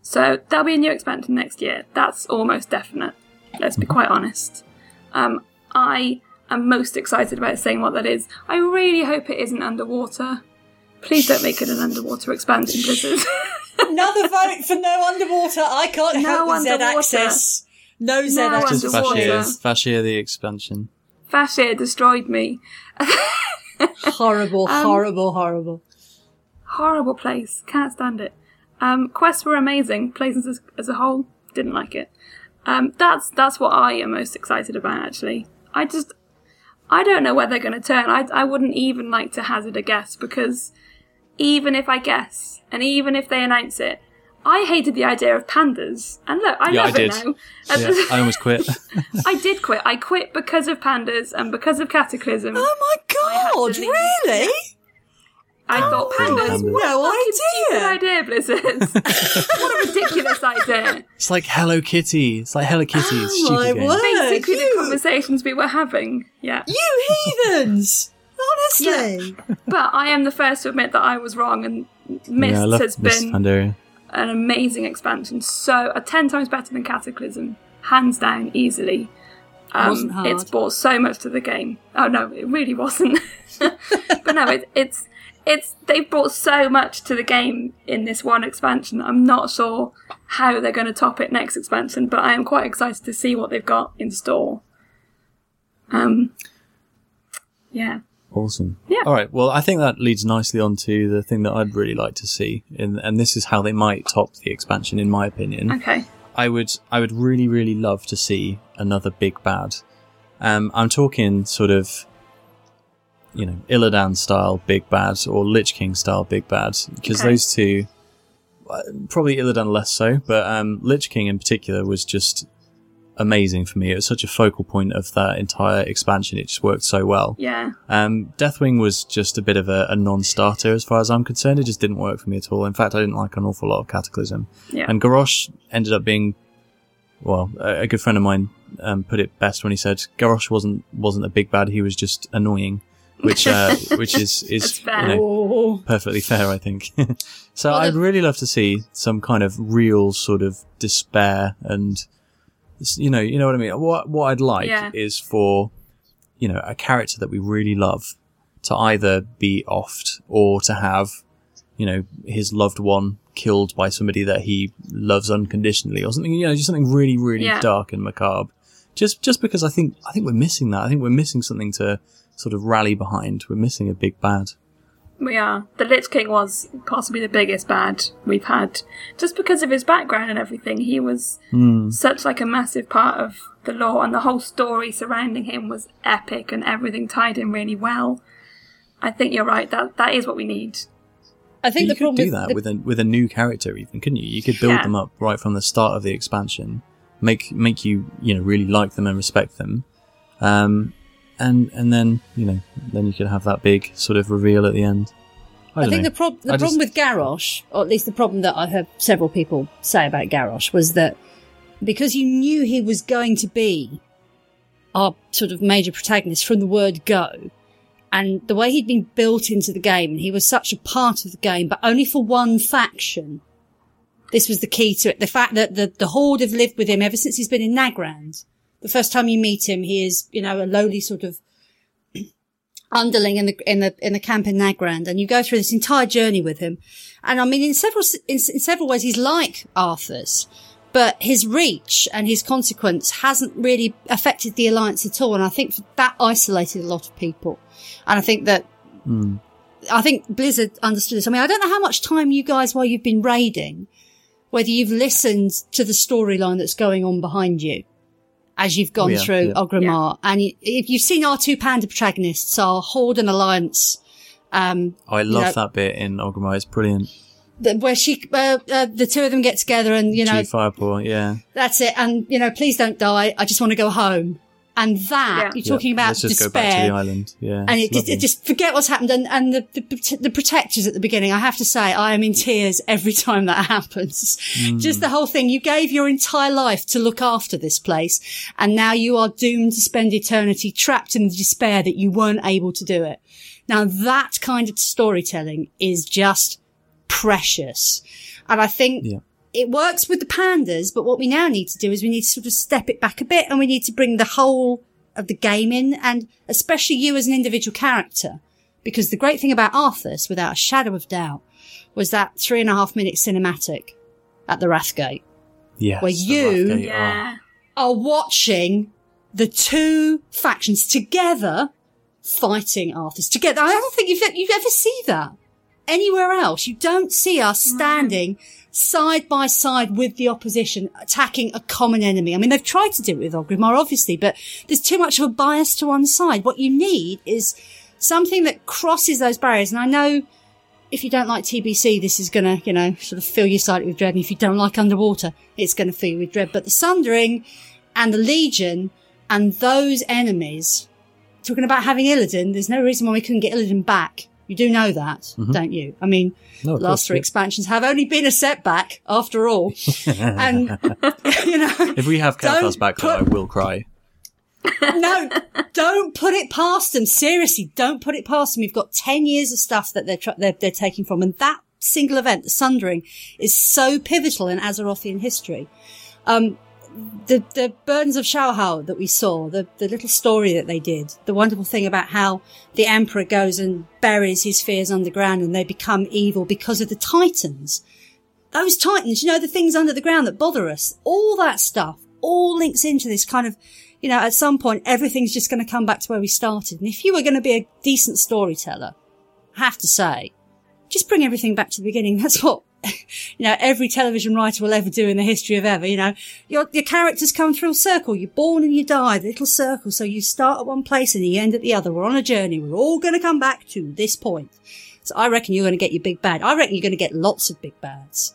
so there'll be a new expansion next year. That's almost definite. Let's be quite honest. Um, I am most excited about saying what that is. I really hope it isn't underwater. Please don't make it an underwater expansion, Blizzard.
Another vote for no underwater. I can't
No
help with Z
underwater.
axis. No Z
No
axis.
Just
underwater.
Vashj'ir, Vashj'ir the expansion.
Vashj'ir destroyed me.
Horrible,
Um,
horrible, horrible.
Horrible place. Can't stand it. Um, quests were amazing. Places as, as a whole, didn't like it. Um, that's that's what I am most excited about. Actually, I just I don't know where they're going to turn. I I wouldn't even like to hazard a guess because even if I guess and even if they announce it, I hated the idea of pandas. And look, I
Yeah, I
love
did.
it now.
Yeah, I almost quit.
I did quit. I quit because of pandas and because of Cataclysm.
Oh my god,
leave.
really?
I oh, thought pandas.
pandas.
What
No
a
idea.
idea, Blizzard. what a ridiculous idea.
it's like Hello Kitty. It's like Hello Kitty.
Oh my
stupid game.
word.
Basically, the conversations we were having. Yeah.
You heathens! Honestly. Yeah.
But I am the first to admit that I was wrong, and Mist
yeah, I love
has
Miss
been
Pandaria.
an amazing expansion. So, a 10 times better than Cataclysm. Hands down, easily. Um,
Wasn't hard.
It's brought so much to the game. Oh no, it really wasn't. but no, it, it's it's they've brought so much to the game in this one expansion. I'm not sure how they're going to top it next expansion, but I am quite excited to see what they've got in store. Um, yeah,
Awesome.
Yeah.
All right. Well, I think that leads nicely on to the thing that I'd really like to see, in, and this is how they might top the expansion, in my opinion.
okay,
I would, I would really, really love to see another big bad. Um, I'm talking sort of, you know, Illidan style big bad or Lich King style big bad, because
Okay.
those two, uh, probably Illidan less so, but um, Lich King in particular was just amazing for me. It was such a focal point of that entire expansion. It just worked so well.
Yeah.
Um, Deathwing was just a bit of a, a non-starter as far as I'm concerned. It just didn't work for me at all. In fact, I didn't like an awful lot of Cataclysm.
Yeah.
And Garrosh ended up being, well, a, a good friend of mine um, put it best when he said Garrosh wasn't wasn't a big bad. He was just annoying, which uh, which is is
fair.
you know,
Oh,
perfectly fair, I think. so
Well,
I'd
the-
really love to see some kind of real sort of despair and, you know, you know what I mean. What what I'd like
Yeah.
is for, you know, a character that we really love to either be offed or to have, you know, his loved one killed by somebody that he loves unconditionally or something. You know, just something really really
Yeah.
dark and macabre. Just just because I think I think we're missing that. I think we're missing something to sort of rally behind. We're missing a big bad.
We are. The Lich King was possibly the biggest bad we've had. Just because of his background and everything. He was such like a massive part of the lore and the whole story surrounding him was epic and everything tied in really well. I think you're right, that that is what we need.
I think
you
the
could
problem
do that
the-
with a with a new character, even couldn't you? You could build
Yeah.
them up right from the start of the expansion, make make you you know really like them and respect them, um, and and then you know then you could have that big sort of reveal at the end. I,
I, think
know.
the, prob- the
I
problem
just-
with Garrosh, or at least the problem that I heard several people say about Garrosh, was that because you knew he was going to be our sort of major protagonist from the word go, and the way he'd been built into the game, and he was such a part of the game, but only for one faction. This was the key to it. The fact that the, the Horde have lived with him ever since he's been in Nagrand. The first time you meet him, he is, you know, a lowly sort of underling in the in the in the camp in Nagrand, and you go through this entire journey with him. And I mean, in several in, in several ways, he's like Arthas, but his reach and his consequence hasn't really affected the alliance at all. And I think that isolated a lot of people. And I think that hmm. I think Blizzard understood this. I mean, I don't know how much time you guys, while you've been raiding, whether you've listened to the storyline that's going on behind you as you've gone
yeah,
through
yeah.
Orgrimmar. And if you've seen our two panda protagonists, our Horde and Alliance, um,
I love
know-
that bit in Orgrimmar. It's brilliant.
th- where she, uh, uh, the two of them get together and, you know,
Ji Firepaw, yeah.
that's it. And, you know, please don't die. I just want to go home. And that,
Yeah.
you're talking
Yeah,
about
Let's just
despair.
go back to the island. Yeah,
and
it's
it, just, it just forget what's happened. And, and the, the the protectors at the beginning, I have to say, I am in tears every time that happens.
Mm.
Just the whole thing. You gave your entire life to look after this place, and now you are doomed to spend eternity trapped in the despair that you weren't able to do it. Now that kind of storytelling is just precious, and I think
Yeah.
It works with the pandas, but what we now need to do is we need to sort of step it back a bit and we need to bring the whole of the game in and especially you as an individual character. Because the great thing about Arthas, without a shadow of doubt, was that three and a half minute cinematic at the Wrathgate
Yes,
where you-
Wrathgate.
Yeah. Ah.
are watching the two factions together fighting Arthas together. I don't think you've, you ever see that anywhere else. You don't see us standing side by side with the opposition attacking a common enemy. I mean, they've tried to do it with Orgrimmar, obviously, but there's too much of a bias to one side. What you need is something that crosses those barriers. And I know if you don't like TBC, this is going to, you know, sort of fill you slightly with dread. And if you don't like underwater, it's going to fill you with dread. But the Sundering and the Legion and those enemies, talking about having Illidan, there's no reason why we couldn't get Illidan back. You do know that, don't you? I mean,
No,
the last
course,
three
yeah.
expansions have only been a setback after all. and, you know,
If we have Kael'thas back, though, I will cry.
no, don't put it past them. Seriously, don't put it past them. You've got 10 years of stuff that they're, tr- they're, they're taking from. And that single event, the Sundering, is so pivotal in Azerothian history. Um, the, the Burdens of Shaohao that we saw, the, the little story that they did, the wonderful thing about how the Emperor goes and buries his fears underground and they become evil because of the Titans. Those Titans, you know, the things under the ground that bother us, all that stuff, all links into this kind of, you know, at some point, everything's just going to come back to where we started. And if you were going to be a decent storyteller, I have to say, just bring everything back to the beginning. That's what, you know, every television writer will ever do in the history of ever. You know, your, your characters come through a circle. You're born and you die, the little circle. So you start at one place and you end at the other. We're on a journey. We're all going to come back to this point. So I reckon you're going to get your big bad. I reckon you're going to get lots of big bads.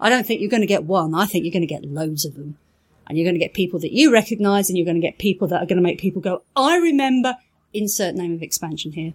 I don't think you're going to get one. I think you're going to get loads of them. And you're going to get people that you recognize and you're going to get people that are going to make people go, I remember insert name of expansion here.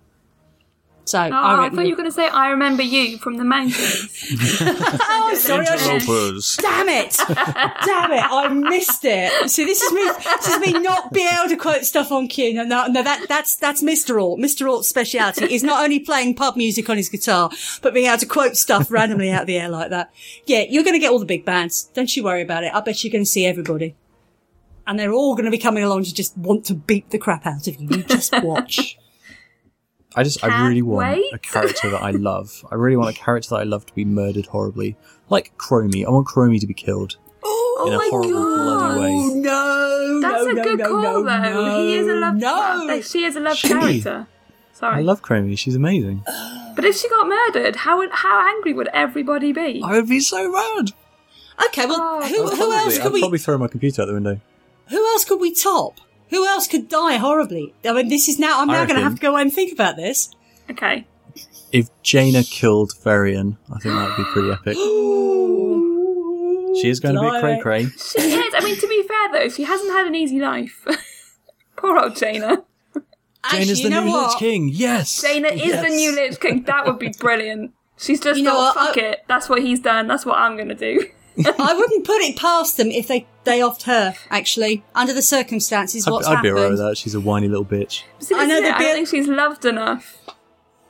So
Oh,
I
ah,
I,
thought you were going to say, I remember you from the mountains.
oh, sorry, I should- Damn it! Damn it! I missed it. See, this is me. This is me not being able to quote stuff on cue. No, no, no. That that's that's Mr. Alt. Mr. Alt's speciality is not only playing pub music on his guitar, but being able to quote stuff randomly out of the air like that. Yeah, you're going to get all the big bands. Don't you worry about it. I bet you're going to see everybody, and they're all going to be coming along to just want to beat the crap out of you. You just watch.
I just, I
Can't
really want
wait.
a character that I love. I really want a character that I love to be murdered horribly. Like Chromie. I want Chromie to be killed.
Oh,
in a
my
horrible,
God.
bloody way.
no!
That's
no,
a
no,
good
no,
call,
no,
though.
No,
he is a love.
No,
well, she is a love
She-
character. Sorry,
I love Chromie. She's amazing.
but if she got murdered, how would how angry would everybody be?
I would be so mad.
Okay, well,
Oh.
who,
I'd
who else
probably-
could
I'd
we?
probably throw my computer out the window.
Who else could we top? Who else could die horribly? I mean, this is now. I'm
I
now going to
reckon-
have to go away and think about this.
Okay,
If Jaina killed Varian, I think that would be pretty epic. She is going to be cray
Blimey.
cray.
she is. I mean, to be fair though, she hasn't had an easy life. Poor old Jaina.
Actually,
Jaina's
you
the
know
new
what?
Lich King. Yes.
Jaina is
Yes.
the new Lich King. That would be brilliant. She's just
You know
thought,
what,
fuck
I-
it. That's what he's done. That's what I'm gonna do.
I wouldn't put it past them if they they offed her. Actually, under the circumstances,
I'd,
what's
I'd be
happened.
alright with that. She's a whiny little bitch.
See,
I
this
know
is it.
they'd
I
be-
don't think she's loved enough.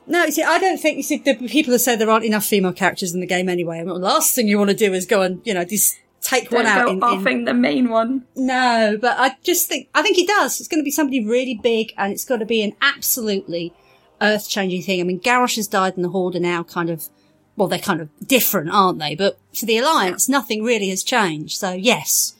No, you see, I don't think you see the people that say there aren't enough female characters in the game anyway. I mean, the last thing you want to do is go and you know just take
Don't
one out.
go
In, in,
offing the main one.
No, but I just think I think he does. It's going to be somebody really big, and it's got to be an absolutely earth-changing thing. I mean, Garrosh has died, and the Horde are now kind of well, they're kind of different, aren't they? But for the Alliance, nothing really has changed. So yes,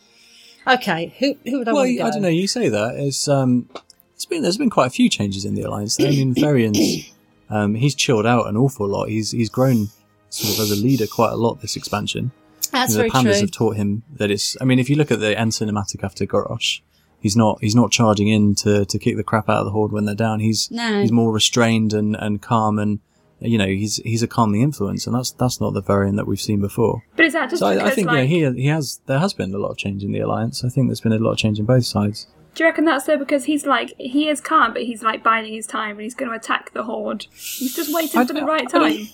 okay. Who who would I
Well,
want to go?
I don't know. You say that. It's um, it's been there's been quite a few changes in the alliance. I mean, Varian's um, he's chilled out an awful lot. He's he's grown sort of as a leader quite a lot this expansion.
That's
You know, the pandas
true.
have taught him that it's. I mean, if you look at the end cinematic after Garrosh, he's not he's not charging in to, to kick the crap out of the horde when they're down. He's
No.
he's more restrained and, and calm and you know he's he's a calming influence, and that's that's not the Varian that we've seen before.
But is that just
So
because,
I, I think
like,
yeah, he he has there has been a lot of change in the alliance. I think there's been a lot of change in both sides.
do you reckon that's so because he's like, he is calm, but he's like biding his time and he's going to attack the Horde? He's just waiting
I
for the
don't-
right
I don't-
time.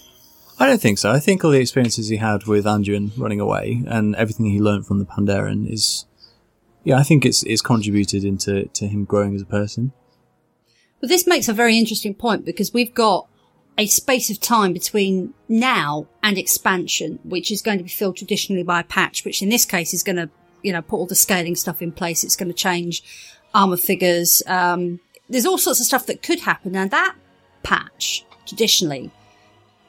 I don't think so. I think all the experiences he had with Anduin running away and everything he learned from the Pandaren is, yeah, I think it's it's contributed into to him growing as a person.
Well, this makes a very interesting point because we've got a space of time between now and expansion, which is going to be filled traditionally by a patch, which in this case is going to, you know, put all the scaling stuff in place. It's going to change armor figures. Um, there's all sorts of stuff that could happen. And that patch, traditionally,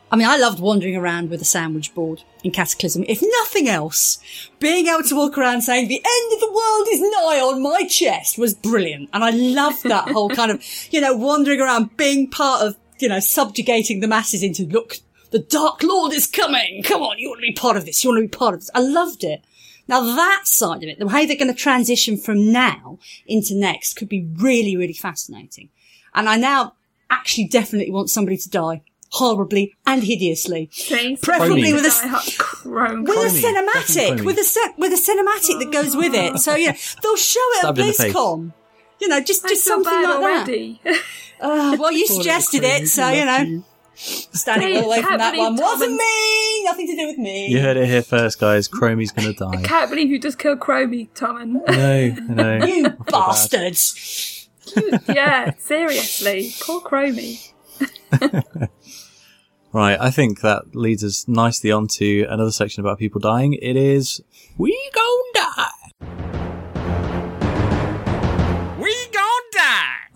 I mean, I loved wandering around with a sandwich board in Cataclysm. If nothing else, being able to walk around saying the end of the world is nigh on my chest was brilliant. And I loved that whole kind of, you know, wandering around, being part of, you know, subjugating the masses into, look, the Dark Lord is coming. Come on, you want to be part of this. You want to be part of this. I loved it. Now that side of it, the way they're going to transition from now into next could be really, really fascinating. And I now actually definitely want somebody to die horribly and hideously.
See?
Preferably
Chromie.
with a s-
Die hard- Chrome.
With a cinematic, with a set, with a cinematic that goes with it. So yeah, they'll show it
Stabbed
at
in the.
BlizzCon. You know, just
I
just something like
already.
that. Uh, well, you suggested
Chromie,
it, so you know, standing
Please,
all away from that one wasn't
and-
me. Nothing to do with me.
You heard it here first, guys. Chromie's gonna die.
I can't believe you just killed Chromie, Tommen.
No, no.
You
I feel
bastards.
yeah, seriously. Poor Chromie.
Right, I think that leads us nicely on to another section about people dying. It is We Gon' Die.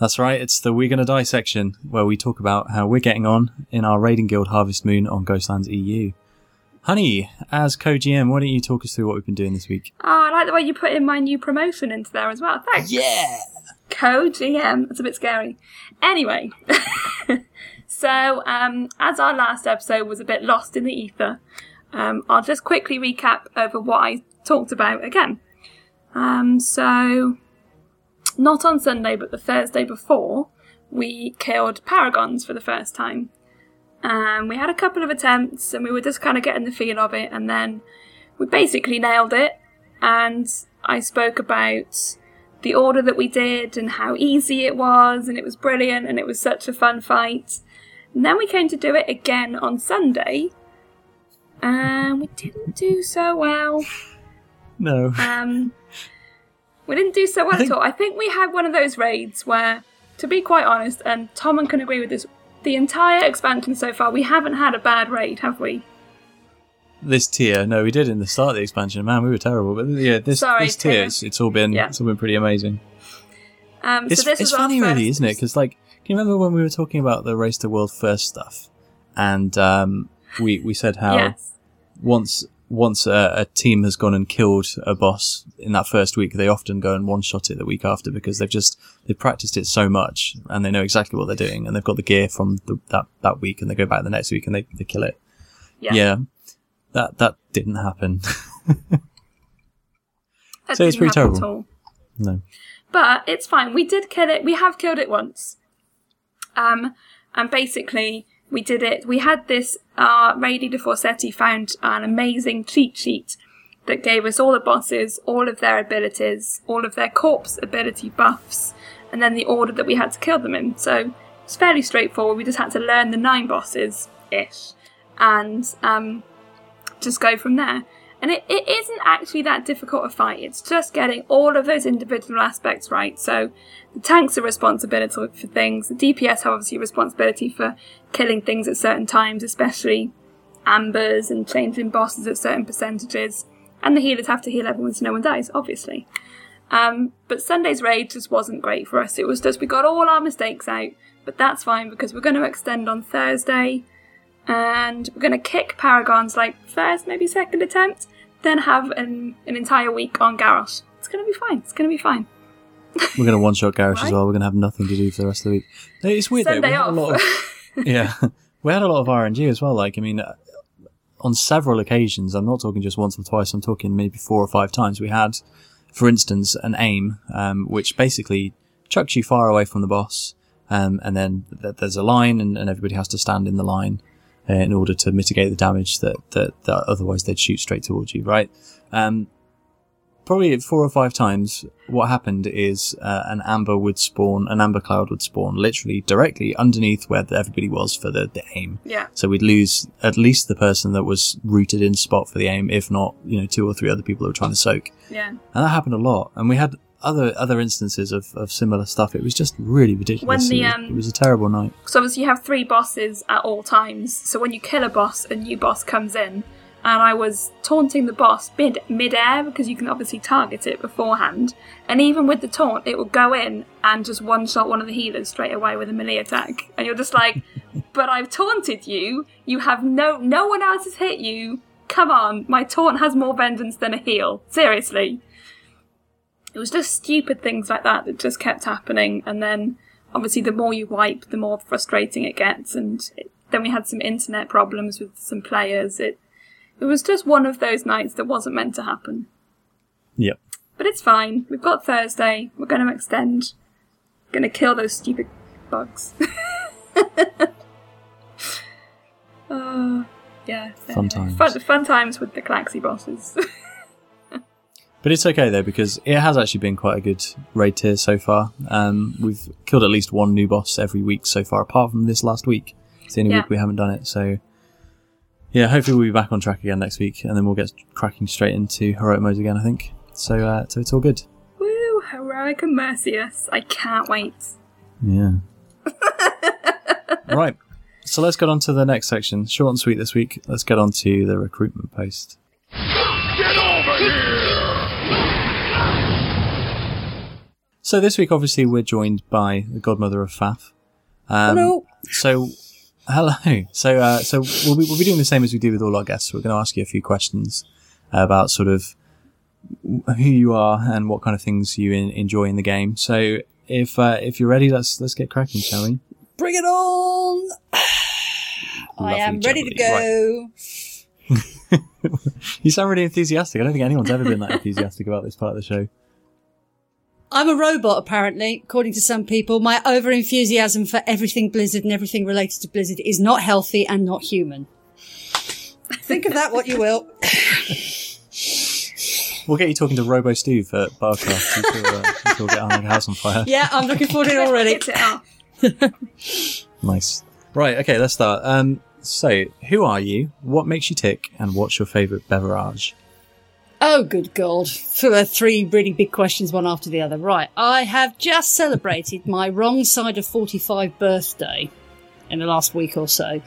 That's right, it's the We're Gonna Die section where we talk about how we're getting on in our raiding guild Harvest Moon on Ghostlands EU. Honey, as co-GM, why don't you talk us through what we've been doing this week?
Oh, I like the way you put in my new promotion into there as well. Thanks.
Yeah!
co-GM. That's a bit scary. Anyway, so um, as our last episode was a bit lost in the ether, um, I'll just quickly recap over what I talked about again. Um, so, not on Sunday, but the Thursday before, we killed paragons for the first time. Um, we had a couple of attempts, and we were just kind of getting the feel of it, and then we basically nailed it. And I spoke about the order that we did and how easy it was, and it was brilliant, and it was such a fun fight. And then we came to do it again on Sunday, and we didn't do so well.
No.
Um, we didn't do so well
think-
at all. I think we had one of those raids where, to be quite honest, and Tom can agree with this, the entire expansion so far, we haven't had a bad raid, have we?
This tier, no, we did in the start of the expansion. Man, we were terrible. But yeah, this,
Sorry,
this tier,
tier.
it's, it's all been
Yeah.
it's all been pretty amazing.
Um,
It's,
so this
it's
our
funny, really, isn't it? Because like, can you remember when we were talking about the race to world first stuff, and um, we we said how
Yes.
once once a, a team has gone and killed a boss in that first week, they often go and one shot it the week after because they've just they've practiced it so much and they know exactly what they're doing and they've got the gear from the, that that week and they go back the next week and they, they kill it.
Yeah.
Yeah, that that didn't happen.
That
So it's pretty terrible.
at all.
no,
But it's fine. We did kill it. We have killed it once. Um, and basically, we did it. We had this. Uh, Rady de Forsetti found an amazing cheat sheet that gave us all the bosses, all of their abilities, all of their corpse ability buffs, and then the order that we had to kill them in. So it's fairly straightforward. We just had to learn the nine bosses ish, and um, just go from there. And it, it isn't actually that difficult a fight. It's just getting all of those individual aspects right. So the tanks are responsibility for things. The DPS have obviously responsibility for killing things at certain times, especially ambers and changing bosses at certain percentages. And the healers have to heal everyone so no one dies, obviously. Um, but Sunday's raid just wasn't great for us. It was just we got all our mistakes out, but that's fine because we're going to extend on Thursday and we're going to kick Paragon's like first, maybe second attempt, then have an, an entire week on Garrosh. It's going to be fine. It's going to be fine.
we're gonna one shot Garrosh as well. We're gonna have nothing to do for the rest of the week. It's weird though. We
Sunday
had a lot of yeah, we had a lot of RNG as well. Like, I mean, uh, on several occasions, I'm not talking just once or twice, I'm talking maybe four or five times. We had, for instance, an aim, um, which basically chucks you far away from the boss, um, and then th- there's a line, and, and everybody has to stand in the line uh, in order to mitigate the damage that, that, that otherwise they'd shoot straight towards you, right? Um, probably four or five times, what happened is uh, an amber would spawn, an amber cloud would spawn literally directly underneath where everybody was for the, the aim.
Yeah.
So we'd lose at least the person that was rooted in spot for the aim, if not, you know, two or three other people that were trying to soak.
Yeah.
And that happened a lot. And we had other other instances of, of similar stuff. It was just really ridiculous.
When the,
it, was,
um,
it was a terrible night.
So obviously you have three bosses at all times. So when you kill a boss, a new boss comes in, and I was taunting the boss mid mid air because you can obviously target it beforehand. And even with the taunt, it will go in and just one shot one of the healers straight away with a melee attack. And you're just like, but I've taunted you. You have no no one else has hit you. Come on, my taunt has more vengeance than a heal. Seriously. It was just stupid things like that that just kept happening, and then obviously the more you wipe, the more frustrating it gets. And it, then we had some internet problems with some players. It it was just one of those nights that wasn't meant to happen.
Yep.
But it's fine. We've got Thursday. We're going to extend. Going to kill those stupid bugs. uh, yeah.
Fun times.
Fun, fun times with the Klaxxi bosses.
But it's okay though because it has actually been quite a good raid tier so far. Um, we've killed at least one new boss every week so far, apart from this last week. It's the only
Yeah.
week we haven't done it. So yeah, hopefully we'll be back on track again next week, and then we'll get cracking straight into heroic mode again. I think so. Uh, so it's all good.
Woo! Heroic Immerseus. I can't wait.
Yeah. right. So let's get on to the next section. Short and sweet this week. Let's get on to the recruitment post.
Get over here!
So this week, obviously, we're joined by the godmother of Faf. Um,
Hello.
So, hello. So, uh, so we'll be, we'll be doing the same as we do with all our guests. We're going to ask you a few questions about sort of who you are and what kind of things you in, enjoy in the game. So, if uh, if you're ready, let's let's get cracking, shall we?
Bring it on! I am ready to go.
You sound really enthusiastic. I don't think anyone's ever been that enthusiastic about this part of the show.
I'm a robot, apparently, according to some people. My over enthusiasm for everything Blizzard and everything related to Blizzard is not healthy and not human. Think of that what you will.
Well, we'll get you talking to Robo Steve at Barcraft until, uh, until we get our house on fire.
Yeah, I'm looking forward to it already.
Hits it off.
Nice. Right, okay, let's start. Um, so, who are you? What makes you tick? And what's your favourite beverage?
Oh, good God. Three really big questions, one after the other. Right. I have just celebrated my wrong side of 45 birthday in the last week or so.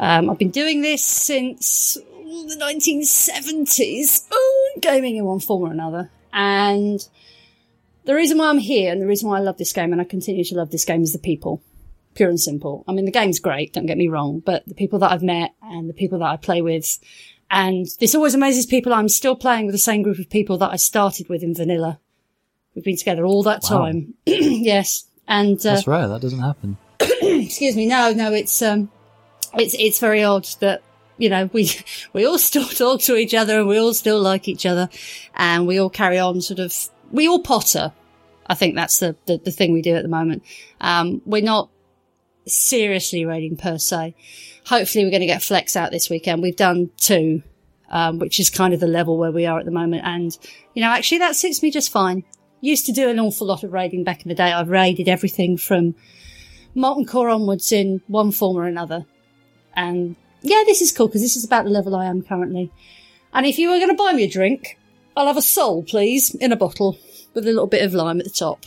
Um, I've been doing this since the 1970s, oh, gaming in one form or another. And the reason why I'm here and the reason why I love this game and I continue to love this game is the people. Pure and simple. I mean, the game's great, don't get me wrong, but the people that I've met and the people that I play with and this always amazes people. I'm still playing with the same group of people that I started with in vanilla. We've been together all that
Wow.
time. yes. And, uh,
That's rare, that doesn't happen.
excuse me. No, no, it's, um, it's, it's very odd that, you know, we, we all still talk to each other and we all still like each other and we all carry on sort of, we all potter. I think that's the, the, the thing we do at the moment. Um, we're not seriously raiding per se. Hopefully we're going to get flex out this weekend. We've done two, um, which is kind of the level where we are at the moment. And, you know, actually that suits me just fine. Used to do an awful lot of raiding back in the day. I've raided everything from Molten Core onwards in one form or another. And yeah, this is cool because this is about the level I am currently. And if you were going to buy me a drink, I'll have a Sol, please, in a bottle with a little bit of lime at the top.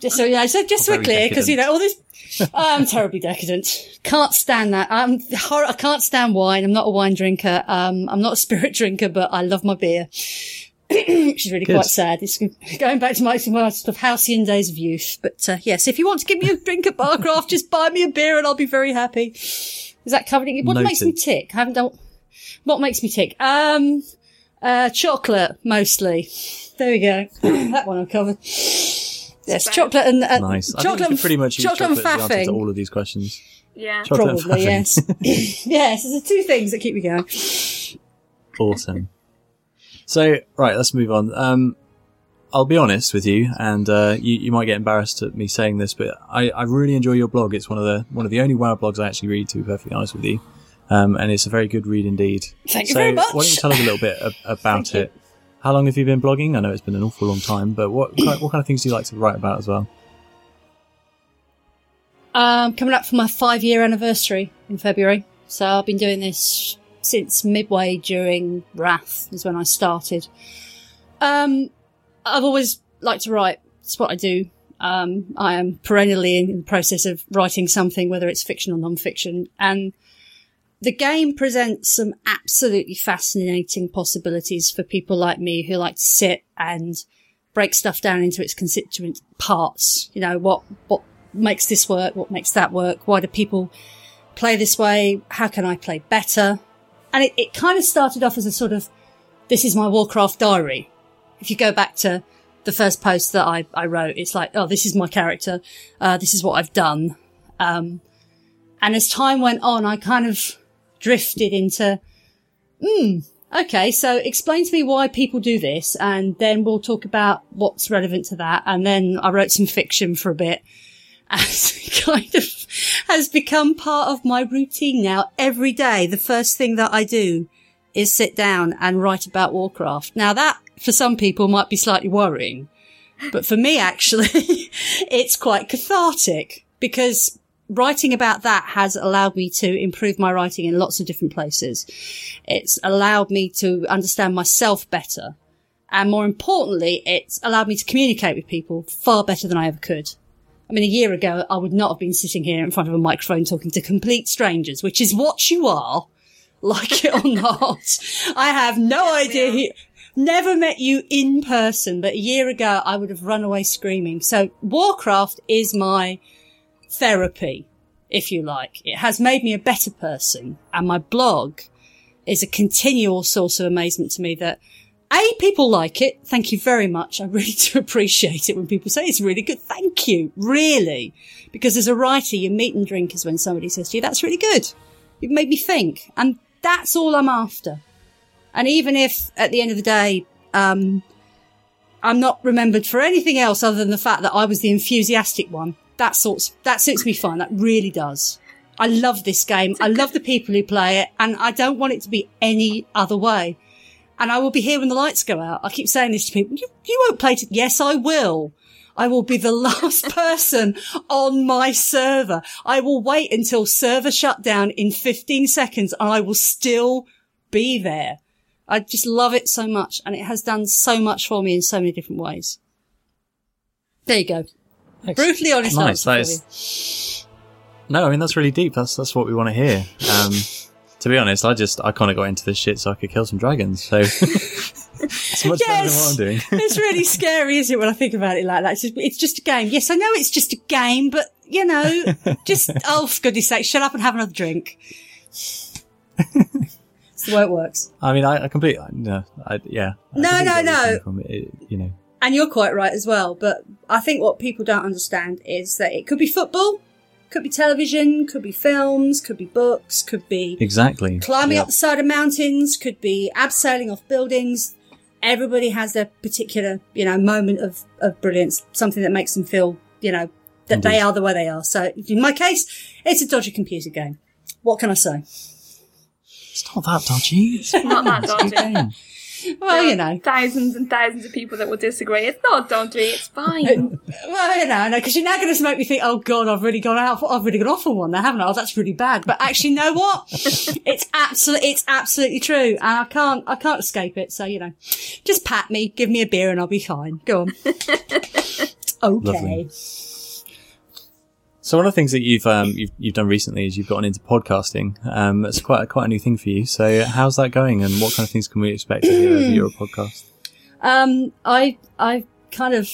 Just so know, so just so we're clear, because you know all this. I'm terribly decadent. Can't stand that. I'm hor- I can't stand wine. I'm not a wine drinker. Um, I'm not a spirit drinker, but I love my beer. Which is really
Good.
quite sad. It's going back to my, my sort of halcyon days of youth. But uh, yes, if you want to give me a drink at Barcraft, just buy me a beer and I'll be very happy. Is that covering it? What makes me tick? I haven't done. What makes me tick? Um, uh, chocolate mostly. There we go. that one I've covered. Yes, chocolate and uh,
Nice. I think
chocolate and
pretty much use
chocolate and
chocolate as the answer to all of these questions.
Yeah.
Chocolate
Probably
faffing.
yes. yes, there's the two things that keep me going.
Awesome. So, right, let's move on. Um, I'll be honest with you, and uh, you, you might get embarrassed at me saying this, but I, I really enjoy your blog. It's one of the one of the only WoW blogs I actually read, to be perfectly honest with you, um, and it's a very good read indeed.
Thank you
so,
very much.
why don't you tell us a little bit ab- about
Thank you.
How long have you been blogging? I know it's been an awful long time, but what kind, what kind of things do you like to write about as well?
Um, coming up for my five year anniversary in February. So I've been doing this since midway during Wrath is when I started. Um, I've always liked to write. It's what I do. Um, I am perennially in the process of writing something, whether it's fiction or non-fiction. And the game presents some absolutely fascinating possibilities for people like me who like to sit and break stuff down into its constituent parts. You know, what, what makes this work? What makes that work? Why do people play this way? How can I play better? And it, it kind of started off as a sort of, this is my Warcraft diary. If you go back to the first post that I, I wrote, it's like, oh, this is my character. Uh, this is what I've done. Um, and as time went on, I kind of drifted into, hmm, okay, so explain to me why people do this, and then we'll talk about what's relevant to that. And then I wrote some fiction for a bit, it kind of has become part of my routine now. Every day, the first thing that I do is sit down and write about Warcraft. Now that, for some people, might be slightly worrying. But for me, actually, it's quite cathartic because writing about that has allowed me to improve my writing in lots of different places. It's allowed me to understand myself better. And more importantly, it's allowed me to communicate with people far better than I ever could. I mean, a year ago, I would not have been sitting here in front of a microphone talking to complete strangers, which is what you are, like it or not. I have no idea. who- Never met you in person, but a year ago, I would have run away screaming. So Warcraft is my therapy, if you like. It has made me a better person, and my blog is a continual source of amazement to me that a, people like it. Thank you very much. I really do appreciate it when people say it's really good. Thank you. Really. Because as a writer, your meat and drink is when somebody says to you, that's really good. You've made me think. And that's all I'm after. And even if at the end of the day, um, I'm not remembered for anything else other than the fact that I was the enthusiastic one, that sorts, that suits me fine. That really does. I love this game. I love the people who play it and I don't want it to be any other way. and I will be here when the lights go out. I keep saying this to people. You, you won't play. T- yes, I will. I will be the last person on my server. I will wait until server shutdown in 15 seconds and I will still be there. I just love it so much and it has done so much for me in so many different ways. There you go. Brutally honest
Nice,
answer
that
for
is- No, I mean that's really deep. That's that's what we want to hear. Um, to be honest, I just I kind of got into this shit so I could kill some dragons. So it's much better than what I'm doing.
it's really scary, isn't it, when I think about it like that? It's just, it's just a game. Yes, I know it's just a game, but you know, just, oh, for goodness sake, shut up and have another drink. it's the way it works.
I mean, I, I completely no, I, yeah. I
No,
completely
no,
get where you're
no.
From. It, you know,
And you're quite right as well, but I think what people don't understand is that it could be football, could be television, could be films, could be books, could be
exactly.
climbing
Yeah.
up the side of mountains, could be abseiling off buildings. Everybody has their particular, you know, moment of, of brilliance, something that makes them feel, you know, that they are the way they are. So in my case, it's a dodgy computer game. What can I say?
It's not that dodgy. It's
Not that
it's a good
dodgy.
Game.
Well, you know,
Thousands and thousands of people that will disagree. It's not don't dodgy. It's fine.
well, you know, because you're now going to make me think, oh God, I've really gone out, I've really gone off on one there, haven't I? Oh, that's really bad. But actually, you know what? it's absolutely, it's absolutely true, and I can't, I can't escape it. So you know, just pat me, give me a beer, and I'll be fine. Go on. okay.
Lovely. So one of the things that you've um, you've, you've done recently is you've gotten into podcasting. Um, it's quite a, quite a new thing for you. So how's that going, and what kind of things can we expect to hear over your podcast?
Um, I, I kind of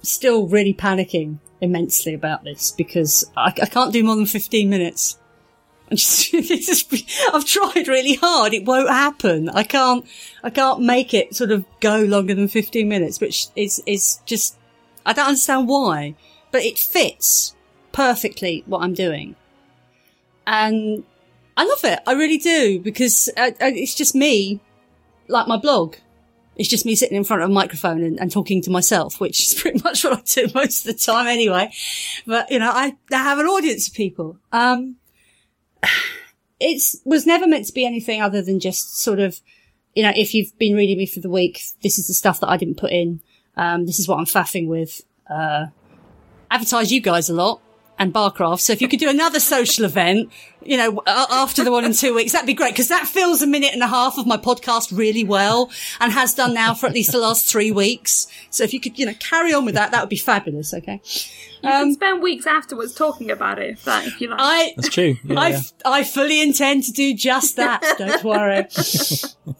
still really panicking immensely about this because I, I can't do more than 15 minutes. Just, just, I've tried really hard. It won't happen. I can't, I can't make it sort of go longer than 15 minutes, which is, is just, I don't understand why, but it fits perfectly what I'm doing. And I love it. I really do because uh, uh, it's just me, like my blog. It's just me sitting in front of a microphone and, and talking to myself, which is pretty much what I do most of the time anyway. But, you know, I, I have an audience of people. Um, it's, was never meant to be anything other than just sort of, you know, if you've been reading me for the week, this is the stuff that I didn't put in. Um, this is what I'm faffing with. Uh, advertise you guys a lot and Barcraft. So if you could do another social event, you know, after the one in two weeks, that'd be great because that fills a minute and a half of my podcast really well and has done now for at least the last three weeks. So if you could, you know, carry on with that, that would be fabulous. Okay.
You can um, spend weeks afterwards talking about it if that if you like.
I,
That's true. Yeah,
I,
yeah.
I fully intend to do just that. Don't worry.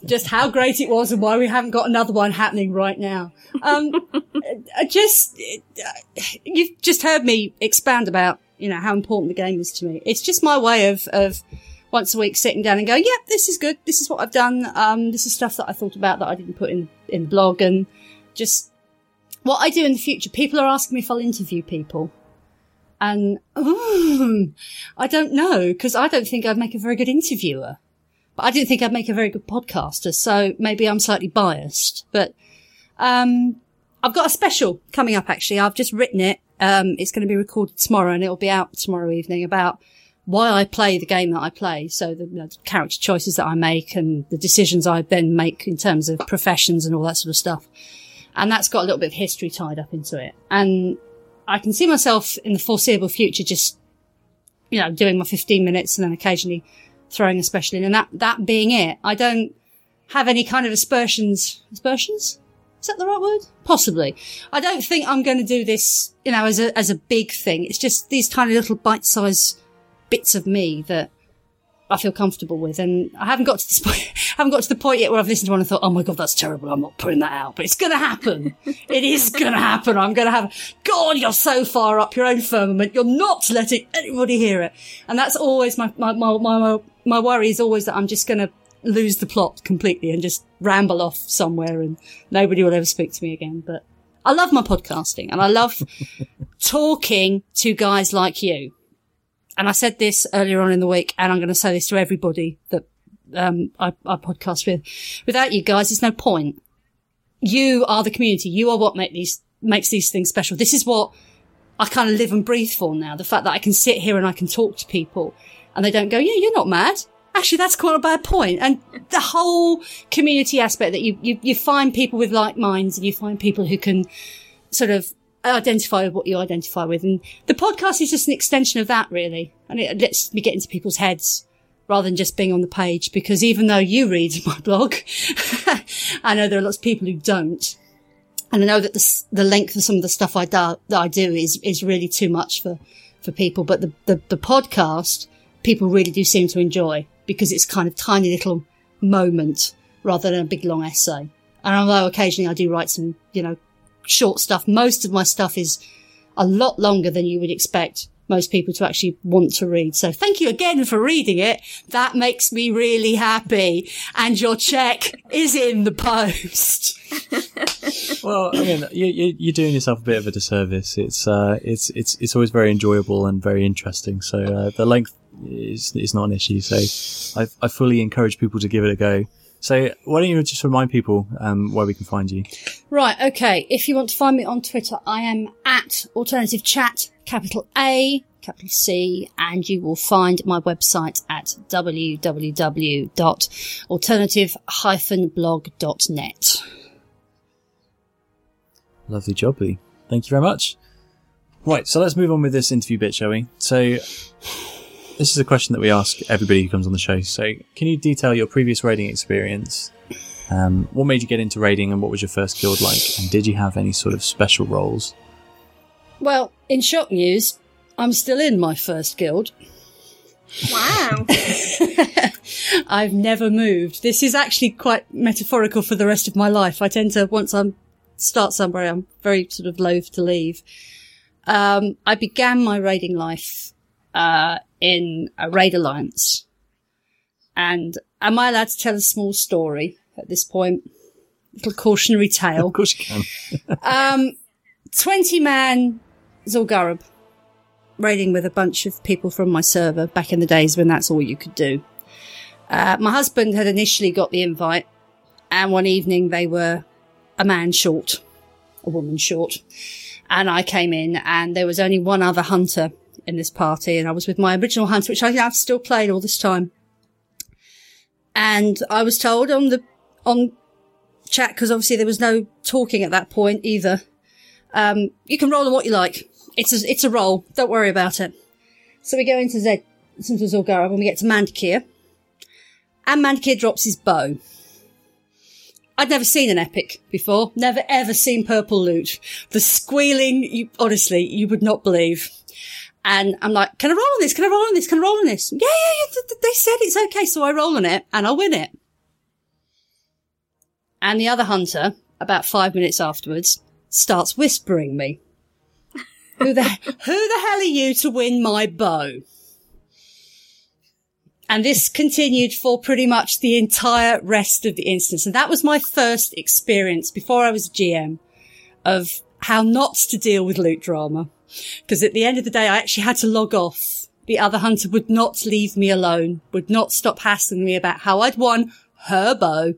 just how great it was and why we haven't got another one happening right now. Um, I uh, just, uh, you've just heard me expound about, you know, how important the game is to me. It's just my way of, of once a week sitting down and going, yeah, this is good. This is what I've done. Um, this is stuff that I thought about that I didn't put in, in the blog and just what I do in the future. People are asking me if I'll interview people. And mm, I don't know because I don't think I'd make a very good interviewer, but I didn't think I'd make a very good podcaster. So maybe I'm slightly biased, but, um, I've got a special coming up actually. I've just written it. Um, it's going to be recorded tomorrow and it'll be out tomorrow evening about why I play the game that I play. So the, you know, the character choices that I make and the decisions I then make in terms of professions and all that sort of stuff. And that's got a little bit of history tied up into it. And I can see myself in the foreseeable future just, you know, doing my 15 minutes and then occasionally throwing a special in and that, that being it. I don't have any kind of aspersions. Aspersions? Is that the right word? Possibly. I don't think I'm going to do this, you know, as a, as a big thing. It's just these tiny little bite-sized bits of me that I feel comfortable with. And I haven't got to this point, haven't got to the point yet where I've listened to one and thought, oh my God, that's terrible. I'm not putting that out, but it's going to happen. it is going to happen. I'm going to have, God, you're so far up your own firmament. You're not letting anybody hear it. And that's always my, my, my, my, my worry is always that I'm just going to lose the plot completely and just ramble off somewhere and nobody will ever speak to me again. But I love my podcasting and I love talking to guys like you. And I said this earlier on in the week, and I'm going to say this to everybody that um, I, I podcast with. Without you guys, there's no point. You are the community. You are what make these makes these things special. This is what I kind of live and breathe for now. The fact that I can sit here and I can talk to people, and they don't go, "Yeah, you're not mad." Actually, that's quite a bad point. And the whole community aspect that you, you, you find people with like minds and you find people who can sort of identify with what you identify with. And the podcast is just an extension of that, really. And it lets me get into people's heads rather than just being on the page. Because even though you read my blog, I know there are lots of people who don't. And I know that the, the length of some of the stuff I do, that I do is, is really too much for, for people. But the, the, the podcast, people really do seem to enjoy because it's kind of tiny little moment rather than a big long essay. And although occasionally I do write some, you know, short stuff, most of my stuff is a lot longer than you would expect most people to actually want to read. So thank you again for reading it. That makes me really happy. And your check is in the post.
Well, I mean, you, you're doing yourself a bit of a disservice. It's uh, it's it's it's always very enjoyable and very interesting. So uh, the length is is not an issue. So I I fully encourage people to give it a go. So why don't you just remind people um, where we can find you?
Right, okay. If you want to find me on Twitter, I am at alternative chat, capital A, capital C, and you will find my website at www.alternative-blog.net.
Lovely job, Lee. Thank you very much. Right, so let's move on with this interview bit, shall we? So, this is a question that we ask everybody who comes on the show. So, can you detail your previous raiding experience? Um, what made you get into raiding, and what was your first guild like? And did you have any sort of special roles?
Well, in shock news, I'm still in my first guild.
Wow.
I've never moved. This is actually quite metaphorical for the rest of my life. I tend to, once I'm start somewhere, I'm very sort of loath to leave. Um, I began my raiding life, uh, in a raid alliance. And am I allowed to tell a small story at this point? Little cautionary tale.
Of course you can.
Um, 20 man Zul'Gurub raiding with a bunch of people from my server back in the days when that's all you could do. Uh, my husband had initially got the invite and one evening they were a man short, a woman short. And I came in and there was only one other hunter in this party and I was with my original hands, which I have still played all this time. And I was told on the, on chat, because obviously there was no talking at that point either. Um, you can roll on what you like. It's a, it's a roll. Don't worry about it. So we go into Z, into Zul'Gurub and we get to Mandokir. And Mandokir drops his bow. I'd never seen an epic before. Never ever seen purple loot. The squealing, you, honestly, you would not believe. And I'm like, can I roll on this? Can I roll on this? Can I roll on this? Yeah, yeah, yeah. th- th- They said it's okay. So I roll on it and I win it. And the other hunter, about five minutes afterwards, starts whispering me. who the, who the hell are you to win my bow? And this continued for pretty much the entire rest of the instance. And that was my first experience before I was GM of how not to deal with loot drama. Because at the end of the day, I actually had to log off. The other hunter would not leave me alone, would not stop hassling me about how I'd won her bow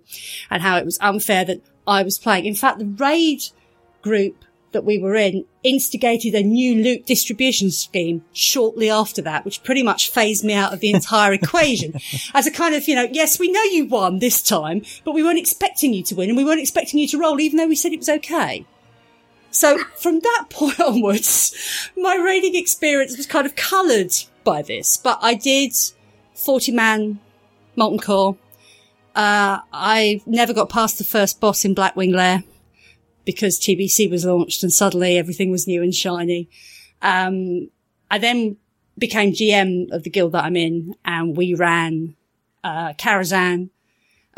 and how it was unfair that I was playing. In fact, the raid group that we were in instigated a new loot distribution scheme shortly after that, which pretty much phased me out of the entire equation. As a kind of, you know, yes, we know you won this time, but we weren't expecting you to win and we weren't expecting you to roll, even though we said it was okay. So from that point onwards, my raiding experience was kind of coloured by this, but I did 40 man molten core. Uh, I never got past the first boss in Blackwing Lair because TBC was launched and suddenly everything was new and shiny. Um, I then became GM of the guild that I'm in and we ran, uh, Karazhan.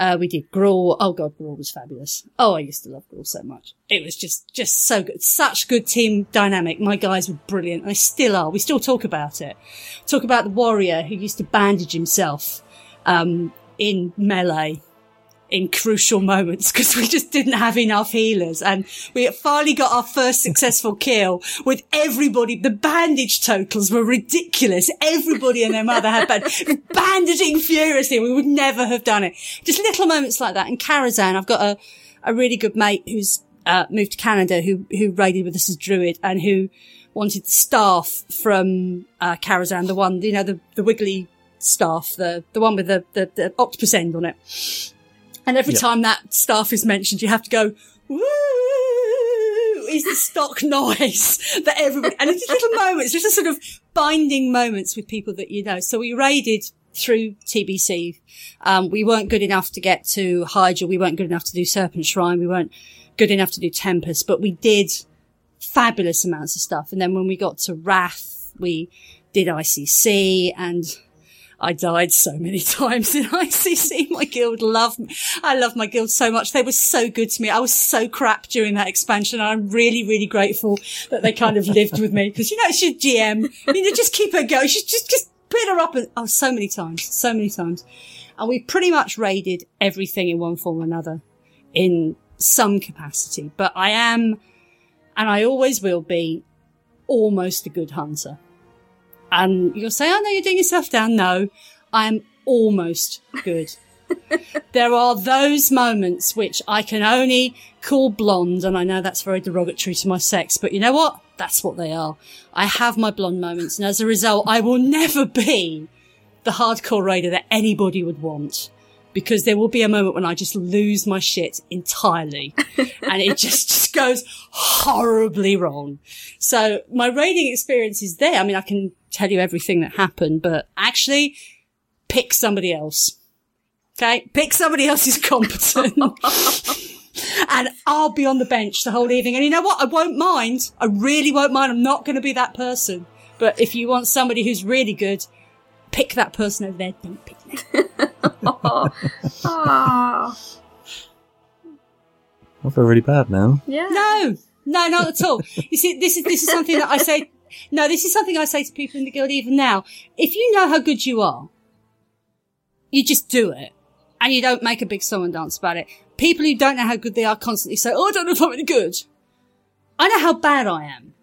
Uh, we did Gruul. Oh god, Gruul was fabulous. Oh, I used to love Gruul so much. It was just, just so good. Such good team dynamic. My guys were brilliant. They still are. We still talk about it. Talk about the warrior who used to bandage himself, um, in melee in crucial moments because we just didn't have enough healers and we finally got our first successful kill with everybody. The bandage totals were ridiculous. Everybody and their mother had band- bandaging furiously. We would never have done it. Just little moments like that. In Karazhan, I've got a, a really good mate who's uh, moved to Canada who, who raided with us as druid and who wanted staff from, uh, Karazhan, the one, you know, the, the wiggly staff, the the one with the the, the octopus end on it. And every
Yeah.
time that staff is mentioned, you have to go. Woo! Is the stock noise that everybody and it's little moments, just a sort of binding moments with people that you know. So we raided through TBC. Um, we weren't good enough to get to Hydra. We weren't good enough to do Serpentshrine. We weren't good enough to do Tempest, but we did fabulous amounts of stuff. And then when we got to Wrath, we did ICC and I died so many times in ICC. My guild loved me. I love my guild so much. They were so good to me. I was so crap during that expansion. I'm really, really grateful that they kind of lived with me because you know, it's your GM. You know, just keep her going. She's just, just put her up and, oh, so many times, so many times. And we pretty much raided everything in one form or another in some capacity, but I am, and I always will be almost a good hunter. And you'll say, oh no, you're doing yourself down. No, I'm almost good. there are those moments which I can only call blonde, and I know that's very derogatory to my sex, but you know what? That's what they are. I have my blonde moments, and as a result, I will never be the hardcore raider that anybody would want. Because there will be a moment when I just lose my shit entirely and it just, just goes horribly wrong. So my raiding experience is there. I mean, I can tell you everything that happened, but actually pick somebody else. Okay. Pick somebody else who's competent. and I'll be on the bench the whole evening. And you know what? I won't mind. I really won't mind. I'm not going to be that person. But if you want somebody who's really good, pick that person over there. Don't pick me.
Ah,
I feel really bad now.
yeah.
No, no, not at all. You see, this is this is something that I say. No, this is something I say to people in the guild even now. If you know how good you are, you just do it, and you don't make a big song and dance about it. People who don't know how good they are constantly say, "Oh, I don't know if I'm any good." I know how bad I am,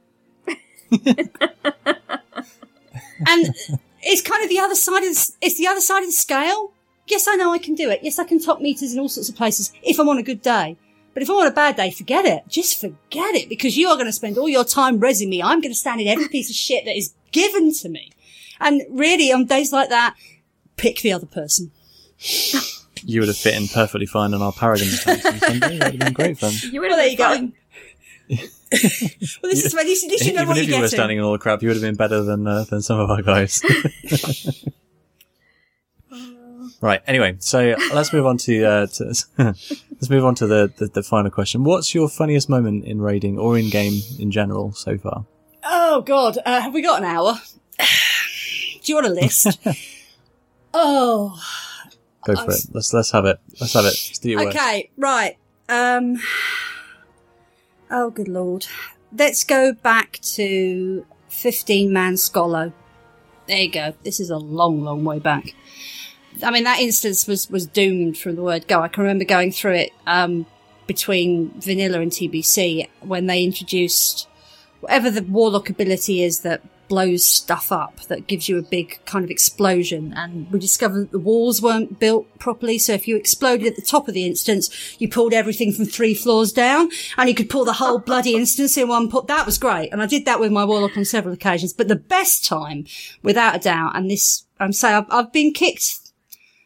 and it's kind of the other side of the, it's the other side of the scale. Yes, I know I can do it. Yes, I can top meters in all sorts of places if I'm on a good day. But if I'm on a bad day, forget it. Just forget it because you are going to spend all your time resing me. I'm going to stand in every piece of shit that is given to me. And really, on days like that, pick the other person.
You would have fit in perfectly fine on our Paragon tanks on Sunday. It would have been great fun.
You would
Well,
have
there
been
you go. Well, this is least, at least you know
Even
what
if you were standing in all the crap, you would have been better than uh, than some of our guys. right. Anyway, so let's move on to, uh, to let's move on to the, the the final question. What's your funniest moment in raiding or in game in general so far?
Oh God, uh, have we got an hour? Do you want a list? oh,
Go for it. Let's let's have it. Let's have it. Let's do your worst.
okay, right. Um, oh, good lord. Let's go back to fifteen man Scholo. There you go. This is a long, long way back. I mean, that instance was was doomed from the word go. I can remember going through it um, between Vanilla and TBC when they introduced whatever the warlock ability is that blows stuff up, that gives you a big kind of explosion. And we discovered that the walls weren't built properly. So if you exploded at the top of the instance, you pulled everything from three floors down and you could pull the whole bloody instance in one put. That was great. And I did that with my warlock on several occasions. But the best time, without a doubt, and this, I'm saying I've, I've been kicked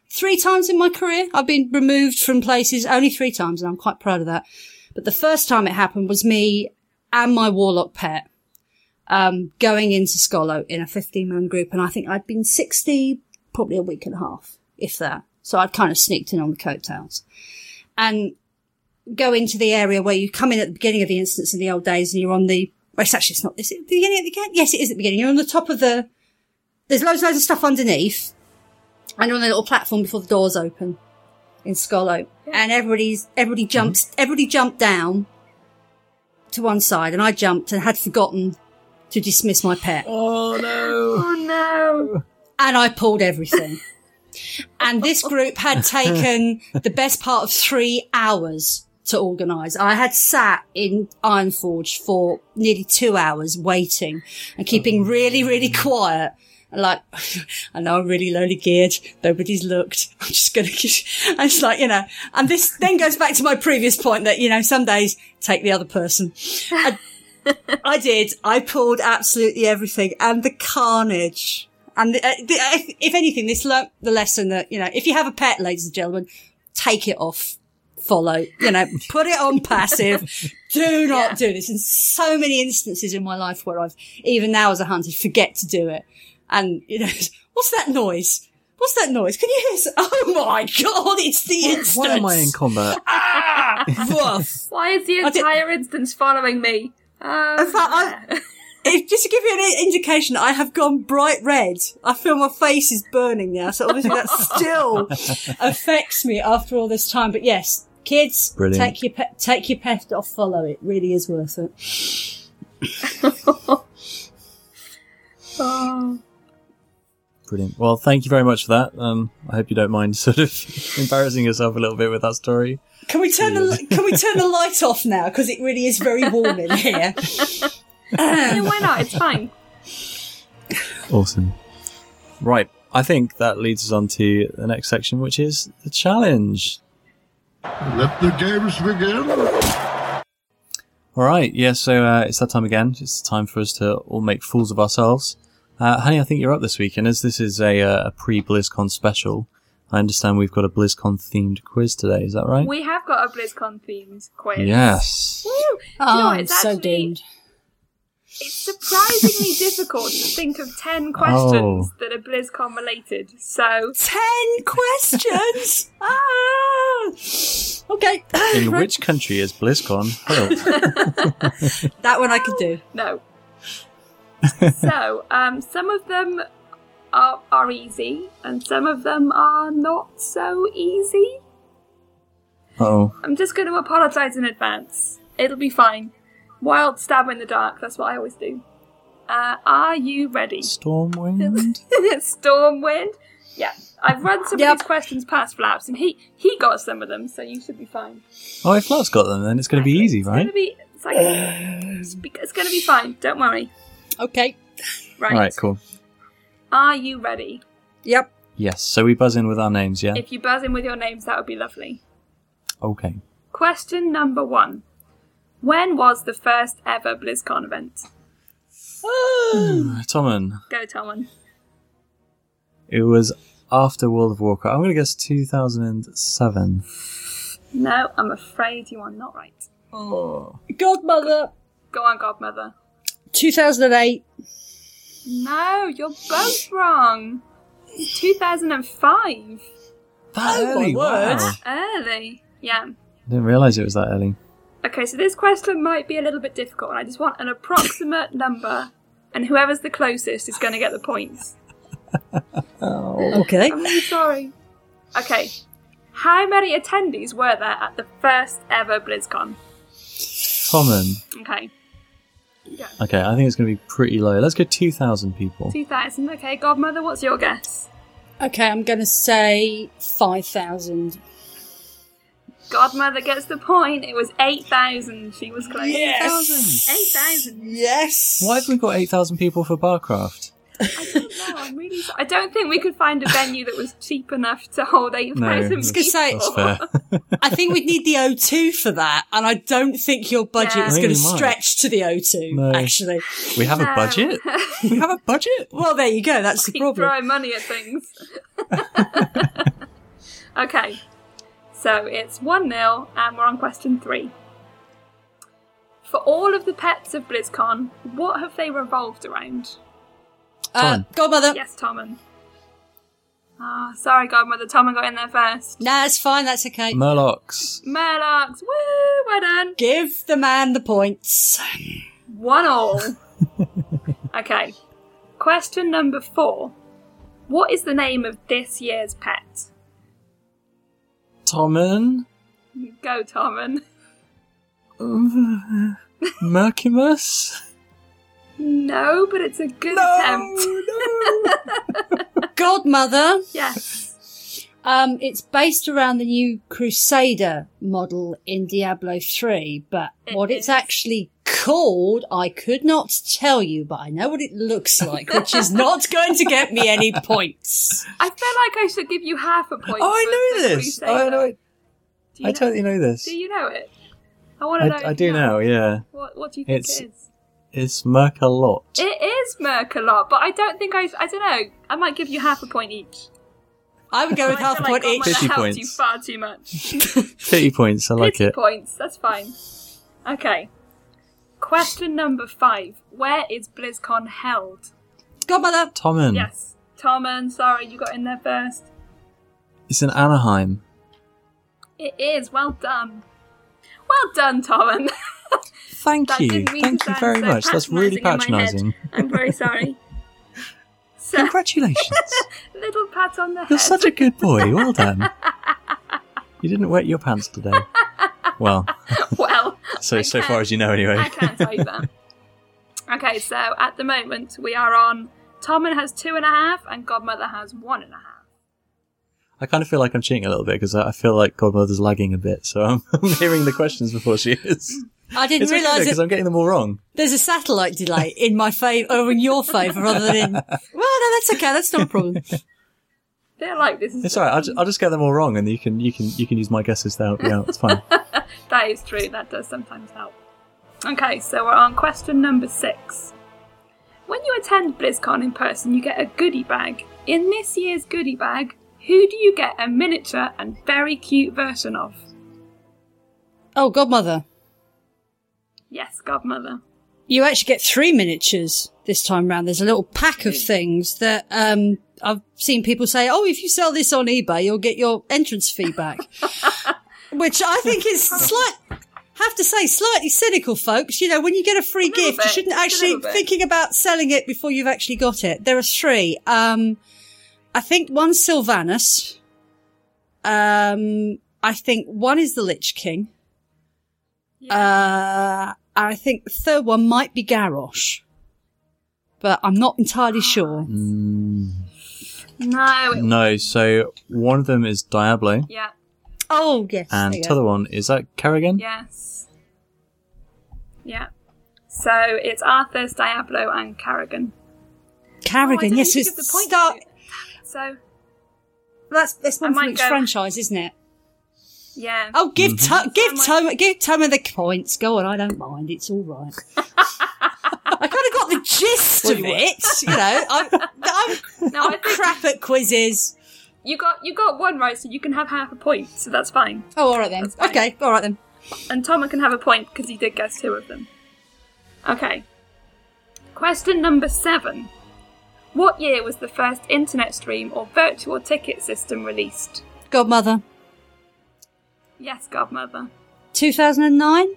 three times in my career. I've been removed from places only three times, and I'm quite proud of that. But the first time it happened was me and my warlock pet um, going into Scholo in a 15 man group, and I think I'd been 60 probably a week and a half, if that. So I'd kind of sneaked in on the coattails. And go into the area where you come in at the beginning of the instance in the old days and you're on the, well, it's actually, it's not, is it the beginning at the beginning? Yes, it is at the beginning. You're on the top of the, there's loads, loads of stuff underneath and you're on a little platform before the doors open in Scholo. And everybody's, everybody jumps, everybody jumped down to one side and I jumped and had forgotten to dismiss my pet.
Oh no!
Oh no!
And I pulled everything. and this group had taken the best part of three hours to organise. I had sat in Ironforge for nearly two hours waiting and keeping oh. really, really quiet. And like, I know I'm really lowly geared. Nobody's looked. I'm just going to, I'm just like, you know, and this then goes back to my previous point that, you know, some days take the other person. I, I did. I pulled absolutely everything and the carnage And uh, the, if, if anything, this learnt the lesson that, you know, if you have a pet, ladies and gentlemen, take it off follow, you know, put it on passive. Do not
Yeah.
do this. In so many instances in my life where I've, even now as a hunter, forget to do it. And, you know, what's that noise? What's that noise? Can you hear? s- Oh my god, it's the instance.
Why am I in combat?
Woof.
Why is the entire instance following me? Um,
In fact,
yeah.
If, just to give you an indication, I have gone bright red. I feel my face is burning now, so obviously that still affects me after all this time. But yes, kids,
Brilliant.
take your pet, take your pet off follow. It really is worth it.
Oh.
Brilliant. Well, thank you very much for that. Um, I hope you don't mind sort of embarrassing yourself a little bit with that story.
Can we turn the Can we turn the light off now? Because it really is very warm in here.
yeah, why not? It's fine.
Awesome. Right. I think that leads us on to the next section, which is the challenge.
Let the games begin.
All right. Yeah. So uh, it's that time again. It's time for us to all make fools of ourselves. Uh, honey, I think you're up this week, and as this is a, uh, a pre-BlizzCon special, I understand we've got a BlizzCon themed quiz today. Is that right?
We have got a BlizzCon themed quiz.
yes.
Woo! Do you know
Oh. I'm
It's
so
actually
doomed.
it's surprisingly difficult to think of ten questions that are BlizzCon related. So
Ten questions. ah. Okay.
In which country is BlizzCon held?
that one I could do.
no. so um, some of them are are easy, and some of them are not so easy.
oh.
I'm just going to apologise in advance. It'll be fine. Wild stab in the dark. That's what I always do. Uh, are you ready?
Stormwind.
Stormwind. Yeah, I've run some
Yep.
of these questions past Flaps, and he he got some of them, so you should be fine.
oh, if Flat's got them, then it's going to be easy,
It's
right?
gonna be. It's like it's, be- it's gonna be fine. Don't worry.
Okay.
Right.
All right. Cool.
Are you ready?
Yep.
Yes. So we buzz in with our names. Yeah.
If you buzz in with your names, that would be lovely.
Okay.
Question number one. When was the first ever BlizzCon event?
Tommen.
Go, Tommen.
It was after World of Warcraft. I'm going to guess 2007.
No, I'm afraid you are not right. Oh.
Godmother.
Go on, Godmother.
2008.
No, you're both wrong. 2005.
That
Oh,
early?
word.
Wow.
Early. Yeah.
I didn't realise it was that early.
Okay, so this question might be a little bit difficult, and I just want an approximate number, and whoever's the closest is going to get the points. Oh.
Okay.
I'm really sorry. Okay, how many attendees were there at the first ever BlizzCon?
Tommen.
Okay,
Okay, I think it's going to be pretty low. Let's go 2,000 people.
2000. Okay, Godmother, what's your guess?
Okay, I'm going to say 5,000.
Godmother gets the point. It was 8,000. She was close.
Yes.
8,000.
Yes.
Why have we got 8,000 people for Barcraft?
I don't know. I'm really. I don't think we could find a venue that was cheap enough to hold 8,000
No,
people.
say-
that's fair.
I think we'd need the O2 for that, and I don't think your budget
Yeah.
is going to
think we might.
stretch to the O2,
No.
actually.
we have a budget? we have a budget?
Well, there you go. That's the
Keep
problem.
throwing money at things. okay, so it's 1 0, and we're on question 3. For all of the pets of BlizzCon, what have they revolved around?
Uh, Godmother.
Yes, Tommen. Ah, sorry, Godmother. Tommen got in there first.
No, it's fine. That's okay.
Murlocs.
Murlocs, woo, well done.
Give the man the points.
One all. okay. Question number four. What is the name of this year's pet?
Tommen.
Go, Tommen.
Mercimus.
No, but it's a good attempt. No.
Godmother.
Yes.
Um, it's based around the new Crusader model in Diablo 3, but
It
what it's actually called, I could not tell you, but I know what it looks like, which is not going to get me any points.
I feel like I should give you half a point.
Oh, I
for
know this.
Crusader.
Oh, I know it.
Do you
I
know-
totally know this.
Do you know it? I want to know.
I, I do
you
know, yeah.
What, what do you think
It's-
it is?
It's Murkalot.
It is Murkalot, but I don't think I. I don't know. I might give you half a point each.
I would go with half a point each.
50
helped you
points.
far too much.
Pity points. I like
Pity
it.
points. That's fine. Okay. Question number five. Where is BlizzCon held?
Godmother.
Tommen.
Yes. Tommen, sorry, you got in there first.
It's in Anaheim.
It is. Well done. Well done, Tommen.
Thank
That
you. Thank you very
so
much. That's really
patronising in my head.
patronising.
I'm very sorry. So,
Congratulations.
little pat on the head.
You're such a good boy. Well done. You didn't wet your pants today. Well,
well,
so
I
so
can't-
far as you know, anyway.
I can't tell you that. Okay, so at the moment we are on. Tommen has two and a half, and Godmother has one and a half.
I kind of feel like I'm cheating a little bit because I I feel like Godmother's lagging a bit, so I'm, I'm hearing the questions before she is.
I didn't
It's okay
realise
because
that
I'm getting them all wrong.
there's a satellite delay in my favour or oh, in your favour rather than in. Well, no, that's okay. That's not a problem.
They're like this is
It's alright. I'll, I'll just get them all wrong, and you can you can you can use my guesses to help you out. It's fine.
that is true. That does sometimes help. Okay, so we're on question number six. When you attend BlizzCon in person, you get a goodie bag. In this year's goodie bag, who do you get a miniature and very cute version of?
Oh, Godmother.
Yes, Godmother.
You actually get three miniatures this time round. There's a little pack of things that um, I've seen people say, oh, if you sell this on eBay, you'll get your entrance fee back. Which I think is slight, have to say, slightly cynical, folks. You know, when you get a free
little
gift, you shouldn't actually thinking about selling it before you've actually got it. There are three. Um, I think one's Sylvanas. Um, I think one is the Lich King. Uh, I think the third one might be Garrosh. But I'm not entirely sure.
Mm,
No.
no, so one of them is Diablo,
Yeah.
Oh, yes.
and
there
the other one is that Kerrigan.
Yes. Yeah. So it's Arthas, Diablo, and Kerrigan.
Kerrigan,
Oh,
yes.
didn't
It's
the point
start.
To- So
That's, that's one
I
from each
go-
franchise, isn't it?
yeah.
Oh, give
Mm-hmm.
to- give
might-
Tom give Tom the points. Go on, I don't mind. It's all right. I kind of got the gist of it, you know. I'm, I'm,
No, I
I'm crap at quizzes.
you got you got one right, so you can have half a point. So that's fine.
Oh, all right then. Okay, all right then.
And Tom can have a point because he did guess two of them. Okay. Question number seven. What year was the first internet stream or virtual ticket system released?
Godmother,
Yes, Godmother.
2009.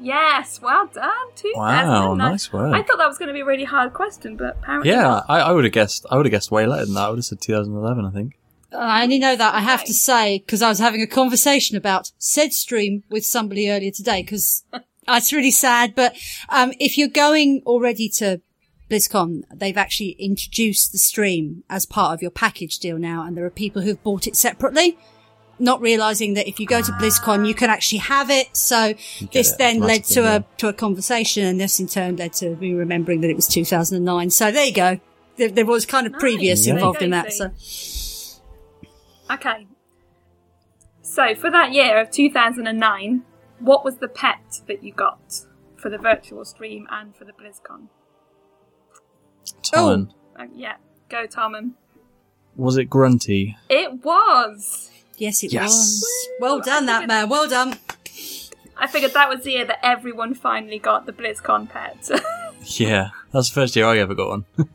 Yes, well done. Two
Wow, nice work.
I thought that was going to be a really hard question, but apparently
Yeah,
not.
I, I would have guessed. I would have guessed way later than that. I would have said 2011. I think.
I only know that I have to say because I was having a conversation about said stream with somebody earlier today because it's really sad. But um, if you're going already to BlizzCon, they've actually introduced the stream as part of your package deal now, and there are people who've bought it separately. Not realizing that if you go to BlizzCon, you can actually have it. So this
it
then led to a to a conversation, and this in turn led to me remembering that it was 2009. So there you go. There, there was kind of
Nice.
previous
Yeah.
involved in that.
go,
So
Okay. So for that year of 2009, what was the pet that you got for the virtual stream and for the BlizzCon?
Tommen.
Uh, yeah, go Tommen.
Was it Grunty?
It was.
Yes, it
Yes.
was. Well done, that man. Well done.
I figured that was the year that everyone finally got the BlizzCon pet.
Yeah, that's the first year I ever got one.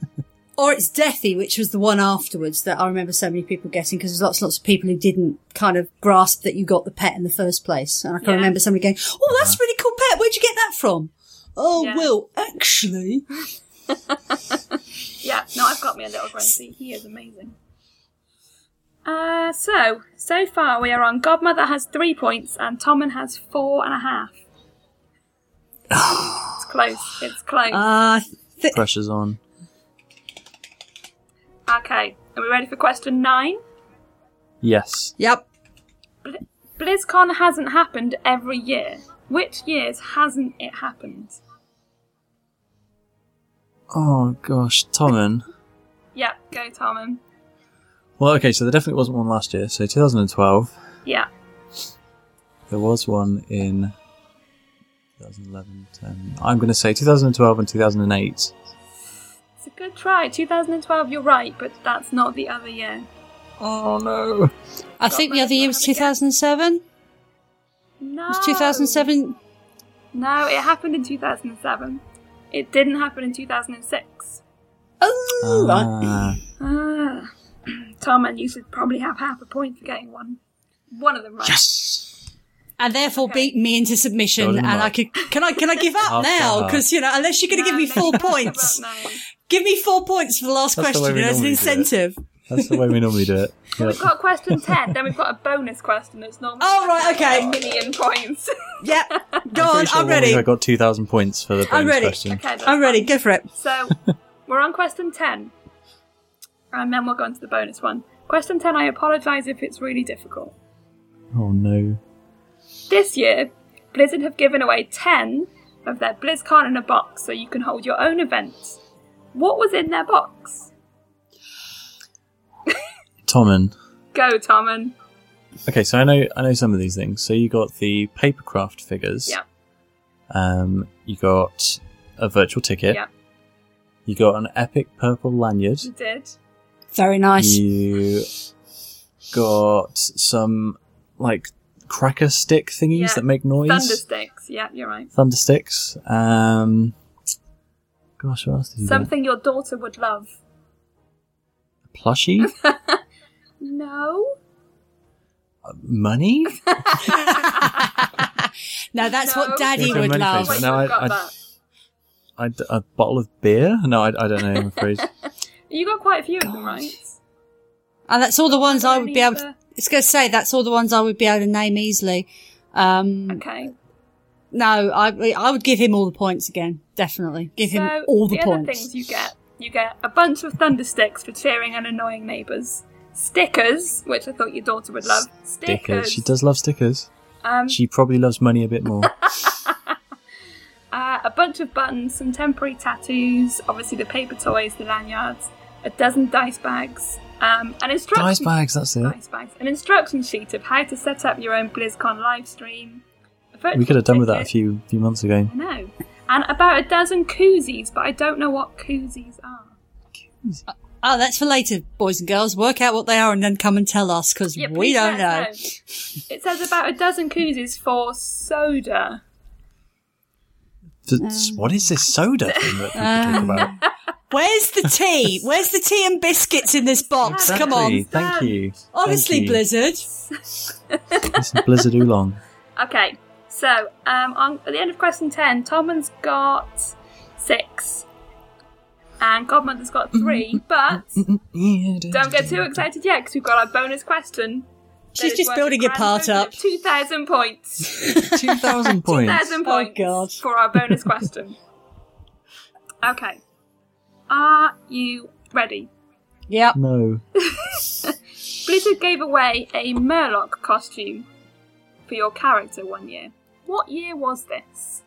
Or it's Deathy, which was the one afterwards that I remember so many people getting because there's lots and lots of people who didn't kind of grasp that you got the pet in the first place. And I can
Yeah.
remember somebody going, "Oh, that's a really cool pet. Where'd you get that from?" Oh,
Yeah.
well, actually,
yeah, no, I've got me a little grunty. He is amazing. Uh, so, so far we are on Godmother has three points and Tommen has four and a half. it's close. It's close.
uh, th-
Pressure's on.
okay, are we ready for question nine?
Yes.
yep.
BlizzCon hasn't happened every year. Which years hasn't it happened?
Oh gosh, Tommen.
Yeah, go Tommen.
Well, okay, so there definitely wasn't one last year. So 2012,
Yeah.
there was one in 2011, 10. I'm going to say 2012 and 2008.
It's a good try. 2012, you're right, but that's not the other year.
Oh no!
I think the other year was 2007.
No.
Was 2007?
No, it happened in 2007. It didn't happen in 2006.
Oh, right.
Ah,
Ah. Tom, and you should probably have half a point for getting one. One of them right. Yes.
And therefore beat me into submission.
Golden
And I
mark.
could can I can I give up
Half
now?
by.
Because you know, unless you're going to give me
No,
four points, give me four points for the last
That's the way
question
we
as an
normally do it.
incentive.
That's the way we normally do it. Yep.
we've got question 10, then we've got a bonus question that's normally
Oh, right, okay.
a million points.
Yep, go
I'm
on.
sure
I'm ready.
I've got 2,000 points for the bonus
I'm ready.
question.
okay,
I'm ready.
fine.
Go for it.
So we're on question 10. And then we'll go on to the bonus one. Question 10, I apologise if it's really difficult.
Oh no.
This year, Blizzard have given away 10 of their BlizzCon in a box so you can hold your own events. What was in their box?
Tommen.
Go, Tommen.
Okay, so I know I know some of these things. So you got the papercraft figures.
Yeah.
Um, you got a virtual ticket.
Yeah.
You got an epic purple lanyard.
You did.
Very nice.
You got some like cracker stick thingies
Yeah.
that make noise.
Thunder sticks. Yeah, you're right.
Thunder sticks. Um, gosh, what else did you
Something your daughter would love.
get? Plushie?
No.
Money?
Now that's
No.
what Daddy
Yeah,
would
many
love.
things. No, I-
got
I-
that.
I d a bottle of beer? No, I, I don't know. I'm afraid.
You got quite a few of them, right?
And that's all the ones I would be able. To, it's going to say that's all the ones I would be able to name easily. Um,
Okay.
no, I I would give him all the points again. Definitely give him
so
all the,
other
points.
things you get, you get a bunch of thunder sticks for cheering and annoying neighbours. Stickers, which I thought your daughter would love. Stickers.
Stickers. She does love stickers.
Um,
She probably loves money a bit more.
uh, a bunch of buttons, some temporary tattoos, obviously the paper toys, the lanyards, a dozen dice bags, um, an instruction
Dice bags, that's it.
dice bags, an instruction sheet of how to set up your own BlizzCon live stream.
We could have done with that a few few months ago.
I know. And about a dozen koozies, but I don't know what koozies are.
Oh, that's for later, boys and girls. Work out what they are and then come and tell us because
Yeah,
we don't know.
know. It says about a dozen koozies for soda.
Th- what is this soda thing that people talk about?
Where's the tea? Where's the tea and biscuits in this box? Come on.
Thank you.
Honestly,
Thank you.
Blizzard.
This is Blizzard Oolong.
Okay, so um, on, at the end of question 10, Tommen's got six. And Godmother's got three, mm-hmm. but mm-hmm. don't get too excited yet because we've got our bonus question.
She's just building
a
your part up.
2,000 points.
2,000 points.
2,000 points Oh,
God.
for our bonus question. Okay. Are you ready?
Yep.
No.
Blizzard gave away a Murloc costume for your character one year. What year was this?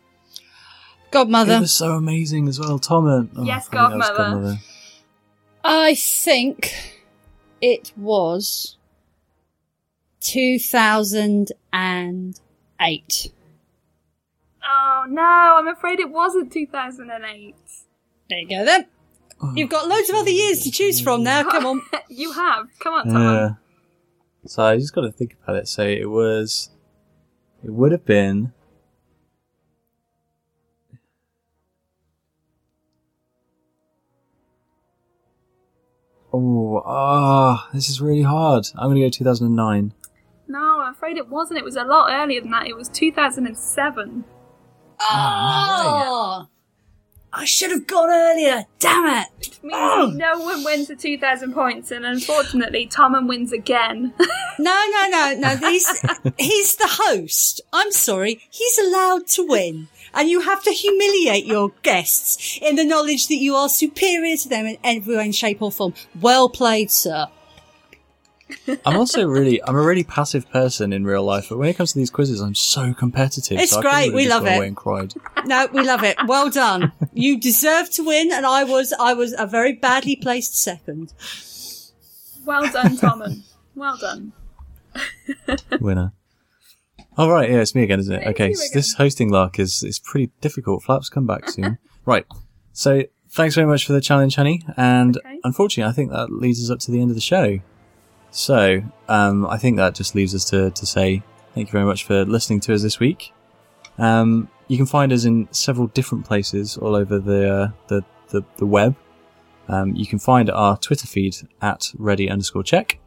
It
Godmother.
was so amazing as well. Tom and. Oh,
Yes,
I think
Godmother.
Godmother.
I think it was 2008.
Oh no, I'm afraid it wasn't 2008.
There you go then. Oh, You've got loads of other years to choose from now. Come on.
you have. Come on, Tom.
Yeah. So I just got to think about it. So it was. It would have been. Oh, ah, this is really hard. I'm going to go 2009.
No, I'm afraid it wasn't. It was a lot earlier than that. It was 2007.
Oh, I should have gone earlier. Damn it.
Which means no one wins the 2,000 points, and unfortunately, Tommen wins again.
No, no, no, no. He's, he's the host. I'm sorry. He's allowed to win. And you have to humiliate your guests in the knowledge that you are superior to them in every way, shape or form. Well played, sir.
I'm also really, I'm a really passive person in real life, but when it comes to these quizzes, I'm so competitive.
It's
so
great,
really
we love it.
and cried.
No, we love it. Well done. You deserve to win, and I was, I was a very badly placed second.
well done, Tommen. Well done.
Winner. Oh right, yeah, it's me again, isn't it?
It's
okay, so this hosting lark is is pretty difficult. Flaps, come back soon. right. So thanks very much for the challenge, honey. And
Okay.
unfortunately, I think that leads us up to the end of the show. So um, I think that just leaves us to to say thank you very much for listening to us this week. Um, you can find us in several different places all over the uh, the, the the web. Um, you can find our Twitter feed at ready underscore check.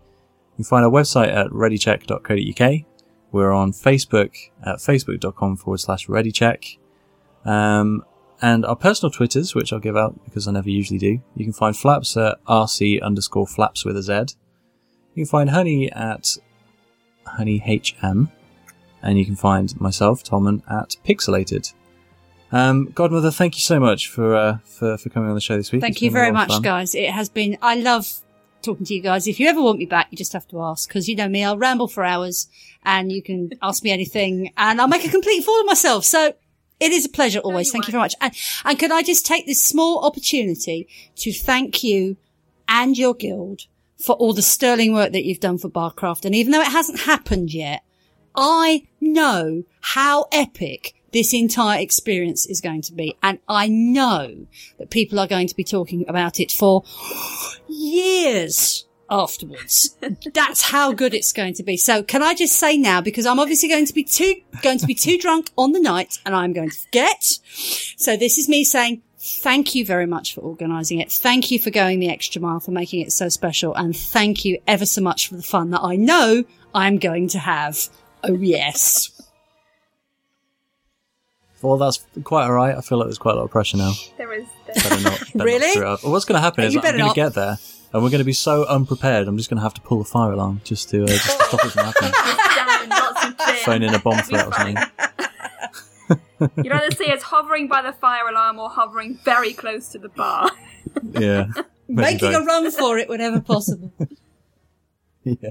You can find our website at readycheck.co.uk. We're on Facebook at facebook.com forward slash readycheck. Um, and our personal Twitters, which I'll give out because I never usually do. You can find Flaps at rc underscore flaps with a Z. You can find Honey at honey hm. And you can find myself, Tommen, at pixelated. Um, Godmother, thank you so much for, uh, for, for coming on the show this week.
Thank
It's
you very much,
fun.
guys. It has been, I love talking to you guys. If you ever want me back, you just have to ask because you know me, I'll ramble for hours and you can ask me anything and I'll make a complete fool of myself. So it is a pleasure always.
you
Thank you very much. And, and could I just take this small opportunity to thank you and your guild for all the sterling work that you've done for Barcraft. And even though it hasn't happened yet, I know how epic this entire experience is going to be. And I know that people are going to be talking about it for years afterwards. That's how good it's going to be. So can I just say now, because I'm obviously going to be too, going to be too drunk on the night and I'm going to forget. So this is me saying, Thank you very much for organising it. Thank you for going the extra mile for making it so special. And thank you ever so much for the fun that I know I'm going to have. Oh yes.
Well, that's quite alright. I feel like there's quite a lot of pressure now.
There is.
Better not. better not
Really?
screw. Well, what's going to happen is
You
I'm going to get there and we're going to be so unprepared. I'm just going to have to pull the fire alarm just to, uh, just to stop it from happening.
down lots of gin.
Phone in a bomb threat or something.
You'd either see us hovering by the fire alarm or hovering very close to the bar.
Yeah.
Making a run for it whenever possible.
Yeah.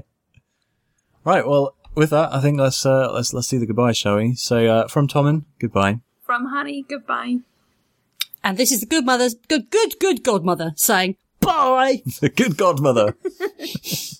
Right. Well, with that, I think let's uh, let's let's do the goodbye, shall we? So uh, from Tommen, goodbye.
From Honey, goodbye.
and this is the good mother's good, good, good godmother saying bye.
The good godmother.